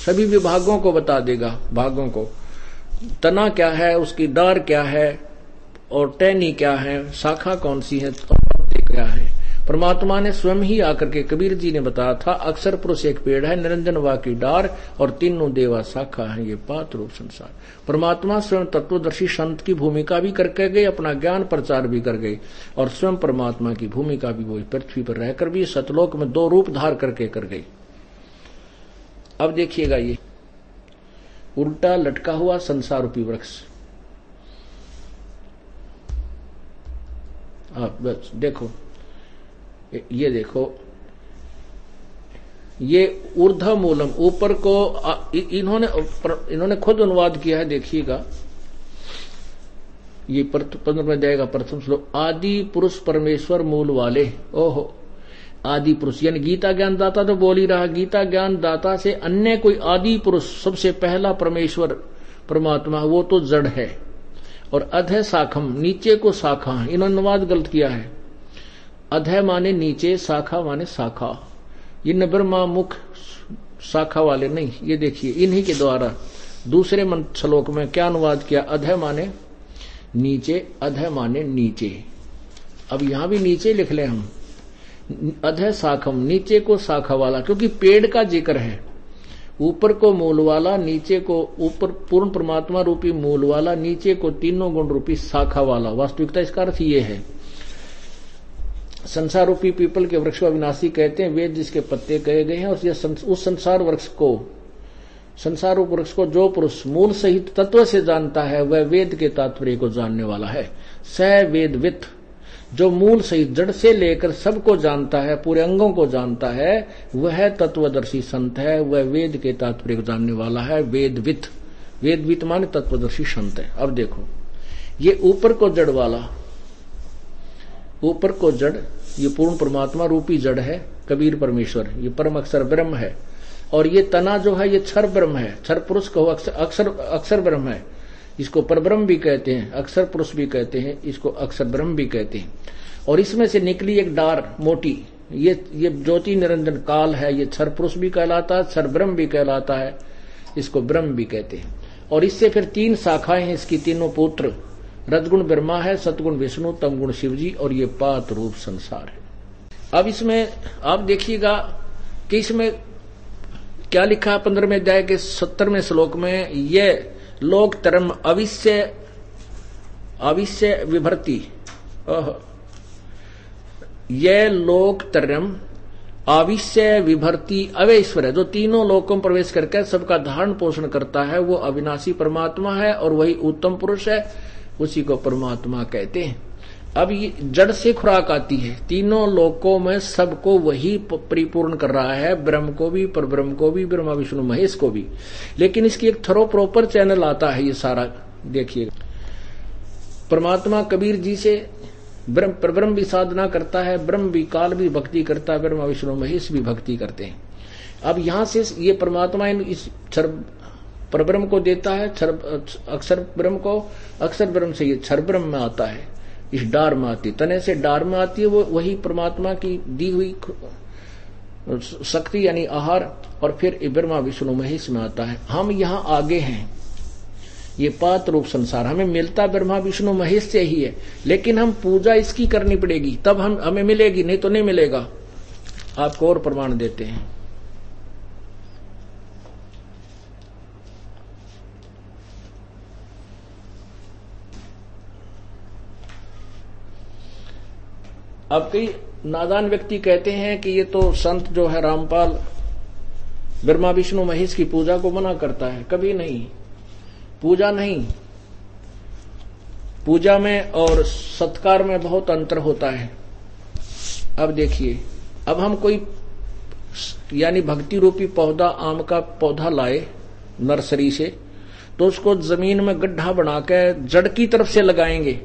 सभी विभागों को बता देगा, भागों को। तना क्या है? उसकी डार क्या है? और टैनी क्या है? शाखा कौन सी है? तो क्या है? परमात्मा ने स्वयं ही आकर के कबीर जी ने बताया था, अक्सर पुरुष एक पेड़ है, निरंजन वा की डार और तीनों देवा शाखा है, ये पात रूप संसार। परमात्मा स्वयं तत्वदर्शी संत की भूमिका भी करके गए, अपना ज्ञान प्रचार भी कर गए और स्वयं परमात्मा की भूमिका भी वो पृथ्वी पर रहकर भी सतलोक में दो रूप धार करके कर गई। अब देखिएगा ये। उल्टा लटका हुआ संसार रूपी वृक्ष। आप बस देखो। ये देखो, ये ऊर्ध मूलम ऊपर को इन्होंने इन्होंने खुद अनुवाद किया है, देखिएगा। ये पंद्रह में जाएगा, प्रथम श्लोक, आदि पुरुष परमेश्वर मूल वाले। ओहो, आदि पुरुष, यानी गीता ज्ञान दाता तो बोल ही रहा, गीता ज्ञान दाता से अन्य कोई आदि पुरुष, सबसे पहला परमेश्वर परमात्मा, वो तो जड़ है। और अधय शाखम, नीचे को शाखा, इन्होंने अनुवाद गलत किया है। अधय माने नीचे, शाखा माने शाखा। ये न ब्रह्मा मुख शाखा वाले नहीं, ये देखिए, इन्हीं के द्वारा दूसरे मंत्र श्लोक में क्या अनुवाद किया? अधय माने नीचे अधय माने नीचे। अब यहाँ भी नीचे लिख ले हम। अधय शाखम, नीचे को शाखा वाला, क्योंकि पेड़ का ज़िक्र है। ऊपर को मूल वाला, नीचे को ऊपर, पूर्ण परमात्मा रूपी मूल वाला, नीचे को तीनों गुण रूपी शाखा वाला। वास्तविकता इसका अर्थ ये है। संसार रूपी पीपल के वृक्ष को अविनाशी कहते हैं वेद जिसके पत्ते कहे गए हैं, और यह उस संसार वृक्ष को, संसार वृक्ष को जो पुरुष मूल सहित तत्व से जानता है, वह वेद के तात्पर्य को जानने वाला है। स वेद वित्त, जो मूल सहित जड़ से लेकर सबको जानता है, पूरे अंगों को जानता है, वह तत्वदर्शी संत है, वह वेद के तात्पर्य को जानने वाला है वेदवित वेदवित माने तत्वदर्शी संत है। अब देखो, ये ऊपर को जड़ वाला ऊपर को जड़, ये पूर्ण परमात्मा रूपी जड़ है, कबीर परमेश्वर, ये परम अक्षर ब्रह्म है। और ये तना जो है, ये क्षर ब्रह्म है क्षर पुरुष कहो अक्षर अक्षर अक्षर ब्रह्म है। इसको परब्रह्म भी कहते हैं, अक्षर पुरुष भी कहते हैं, इसको अक्षर ब्रह्म भी कहते हैं। और इसमें से निकली एक डार, मोटी, ये ये ज्योति निरंजन काल है, ये क्षर पुरुष भी कहलाता है क्षर ब्रह्म भी कहलाता है, इसको ब्रह्म भी कहते हैं। और इससे फिर तीन शाखाएँ हैं, इसकी तीनों पुत्र रजगुण ब्रह्मा है, सतगुण विष्णु, तमगुण शिवजी और ये पात रूप संसार है। अब इसमें, आप देखिएगा कि इसमें क्या लिखा पंद्रहवें अध्याय के सत्तरवें श्लोक में, ये लोक तरम अविश्य अविश्य विभर्ति। ये लोक तरम अविश्य विभर्ति अवैश्वर है। जो तीनों लोकों में प्रवेश करके सबका धारण पोषण करता है, वो अविनाशी परमात्मा है और वही उत्तम पुरुष है। उसी को परमात्मा कहते हैं। अब ये जड़ से खुराक आती है। तीनों लोकों में सबको वही परिपूर्ण कर रहा है। ब्रह्म को भी पर ब्रह्म को भी, ब्रह्मा, विष्णु, महेश को भी। लेकिन इसकी एक थरो प्रॉपर चैनल आता है ये सारा। देखिए। परमात्मा कबीर जी से ब्रह्म पर ब्रह्म भी साधना करता है, ब्रह्म भी काल भी भक्ति करता है, ब्रह्मा, विष्णु, महेश भी भक्ति करते हैं। अब यहाँ से ये परमात्मा इन इस पर ब्रह्म को देता है अक्षर ब्रह्म को, अक्षर ब्रह्म से ये क्षर ब्रह्म में आता है, इस डार में आती तने से डार में आती है, वो वही परमात्मा की दी हुई शक्ति यानी आहार, और फिर ब्रह्मा विष्णु महेश में आता है। हम यहाँ आगे हैं। ये पात रूप संसार, हमें मिलता ब्रह्मा विष्णु महेश से ही है, लेकिन हम पूजा इसकी करनी पड़ेगी, तब हम, हमें मिलेगी, नहीं तो नहीं मिलेगा। आपको और प्रमाण देते हैं। अब कई नादान व्यक्ति कहते हैं कि ये तो संत जो है रामपाल, ब्रह्मा, विष्णु, महेश की पूजा को मना करता है। कभी नहीं। पूजा नहीं। पूजा में और सत्कार में बहुत अंतर होता है। अब देखिए, अब हम कोई यानी भक्ति रूपी पौधा, आम का पौधा लाए नर्सरी से तो उसको ज़मीन में गड्ढा बनाकर जड़ की तरफ़ से लगाएँगे।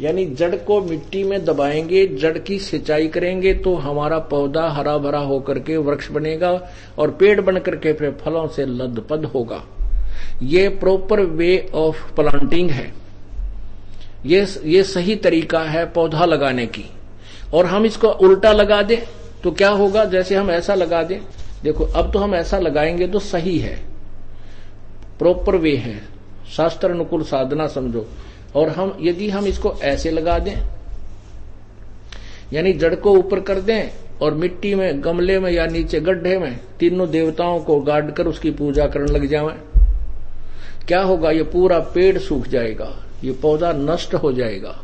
यानी जड़ को मिट्टी में दबाएँगे, जड़ की सिंचाई करेंगे तो हमारा पौधा हरा भरा होकर के वृक्ष बनेगा और पेड़ बन करके फिर फलों से लदपद होगा। ये प्रॉपर वे ऑफ़ प्लांटिंग है। ये ये सही तरीका है पौधा लगाने की। और हम इसको उल्टा लगा दें तो क्या होगा? जैसे हम ऐसा लगा दें, देखो, अब तो हम ऐसा लगाएँगे तो सही है। प्रॉपर वे है। शास्त्र अनुकूल साधना समझो। और हम, यदि हम इसको ऐसे लगा दें, यानी जड़ को ऊपर कर दें और मिट्टी में, गमले में या नीचे गड्ढे में तीनों देवताओं को गाड़ कर उसकी पूजा करने लग जाए, क्या होगा? ये पूरा पेड़ सूख जाएगा, ये पौधा नष्ट हो जाएगा।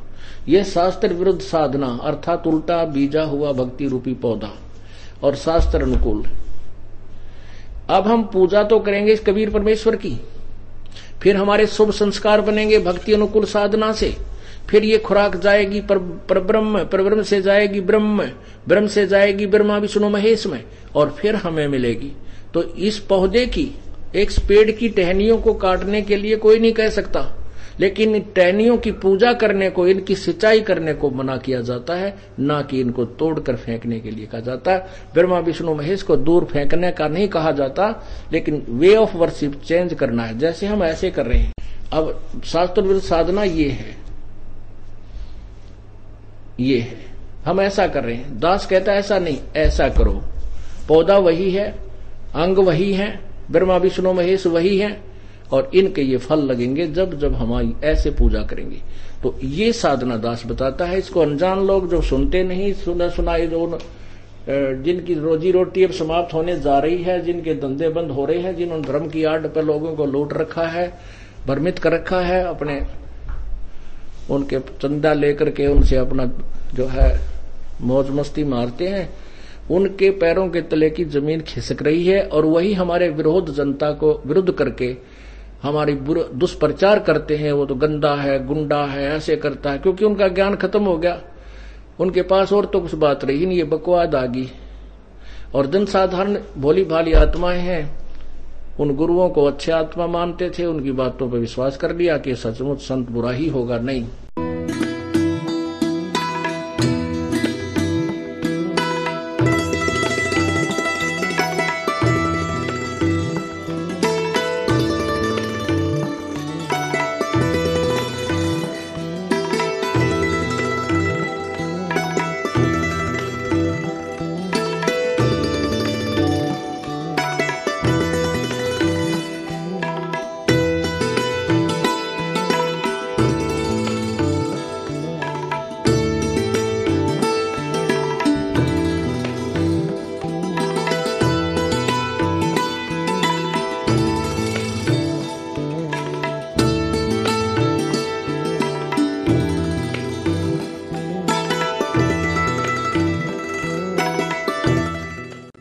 ये शास्त्र विरुद्ध साधना, अर्थात उल्टा बीजा हुआ भक्ति रूपी पौधा और शास्त्र अनुकूल। अब हम पूजा तो करेंगे इस कबीर परमेश्वर की। फिर हमारे शुभ संस्कार बनेंगे भक्ति अनुकूल साधना से। फिर ये खुराक जाएगी पर, ब्रह्म पर ब्रह्म से जाएगी ब्रह्म ब्रह्म से जाएगी ब्रह्मा विष्णु महेश में और फिर हमें मिलेगी। तो इस पौधे की एक पेड़ की टहनियों को काटने के लिए कोई नहीं कह सकता। लेकिन टहनियों की पूजा करने को, इनकी सिंचाई करने को मना किया जाता है, ना कि इनको तोड़कर फेंकने के लिए कहा जाता है। ब्रह्मा, विष्णु, महेश को दूर फेंकने का नहीं कहा जाता, लेकिन वे ऑफ़ वर्शिप चेंज करना है, जैसे हम ऐसे कर रहे हैं। अब शास्त्र विरुद्ध साधना ये है। ये है। हम ऐसा कर रहे हैं। दास कहता है, ऐसा नहीं, ऐसा करो। पौधा वही है, अंग वही है, ब्रह्मा, विष्णु, महेश वही है। और इनके ये फल लगेंगे जब जब हमारी ऐसे पूजा करेंगे। तो ये साधना दास बताता है, इसको अनजान लोग जो सुनते नहीं, सुना सुनाए जो जिनकी रोजी रोटी अब समाप्त होने जा रही है, जिनके धंधे बंद हो रहे हैं, जिन्होंने धर्म की आड़ पर लोगों को लूट रखा है, भ्रमित कर रखा है, अपने, उनके चंदा लेकर के उनसे अपना जो है, मौज मस्ती मारते हैं। उनके पैरों के तले की ज़मीन खिसक रही है और वही हमारे विरोध जनता को विरुद्ध करके हमारी दुष्प्रचार करते हैं, वो तो गंदा है, गुंडा है, ऐसे करता है, क्योंकि उनका ज्ञान खत्म हो गया। उनके पास और तो कुछ बात रही नहीं, ये बकवाद आ गई। और जनसाधारण भोली भाली आत्माएँ हैं, उन गुरुओं को अच्छे आत्मा मानते थे, उनकी बातों पर विश्वास कर लिया कि सचमुच संत बुरा ही होगा, नहीं।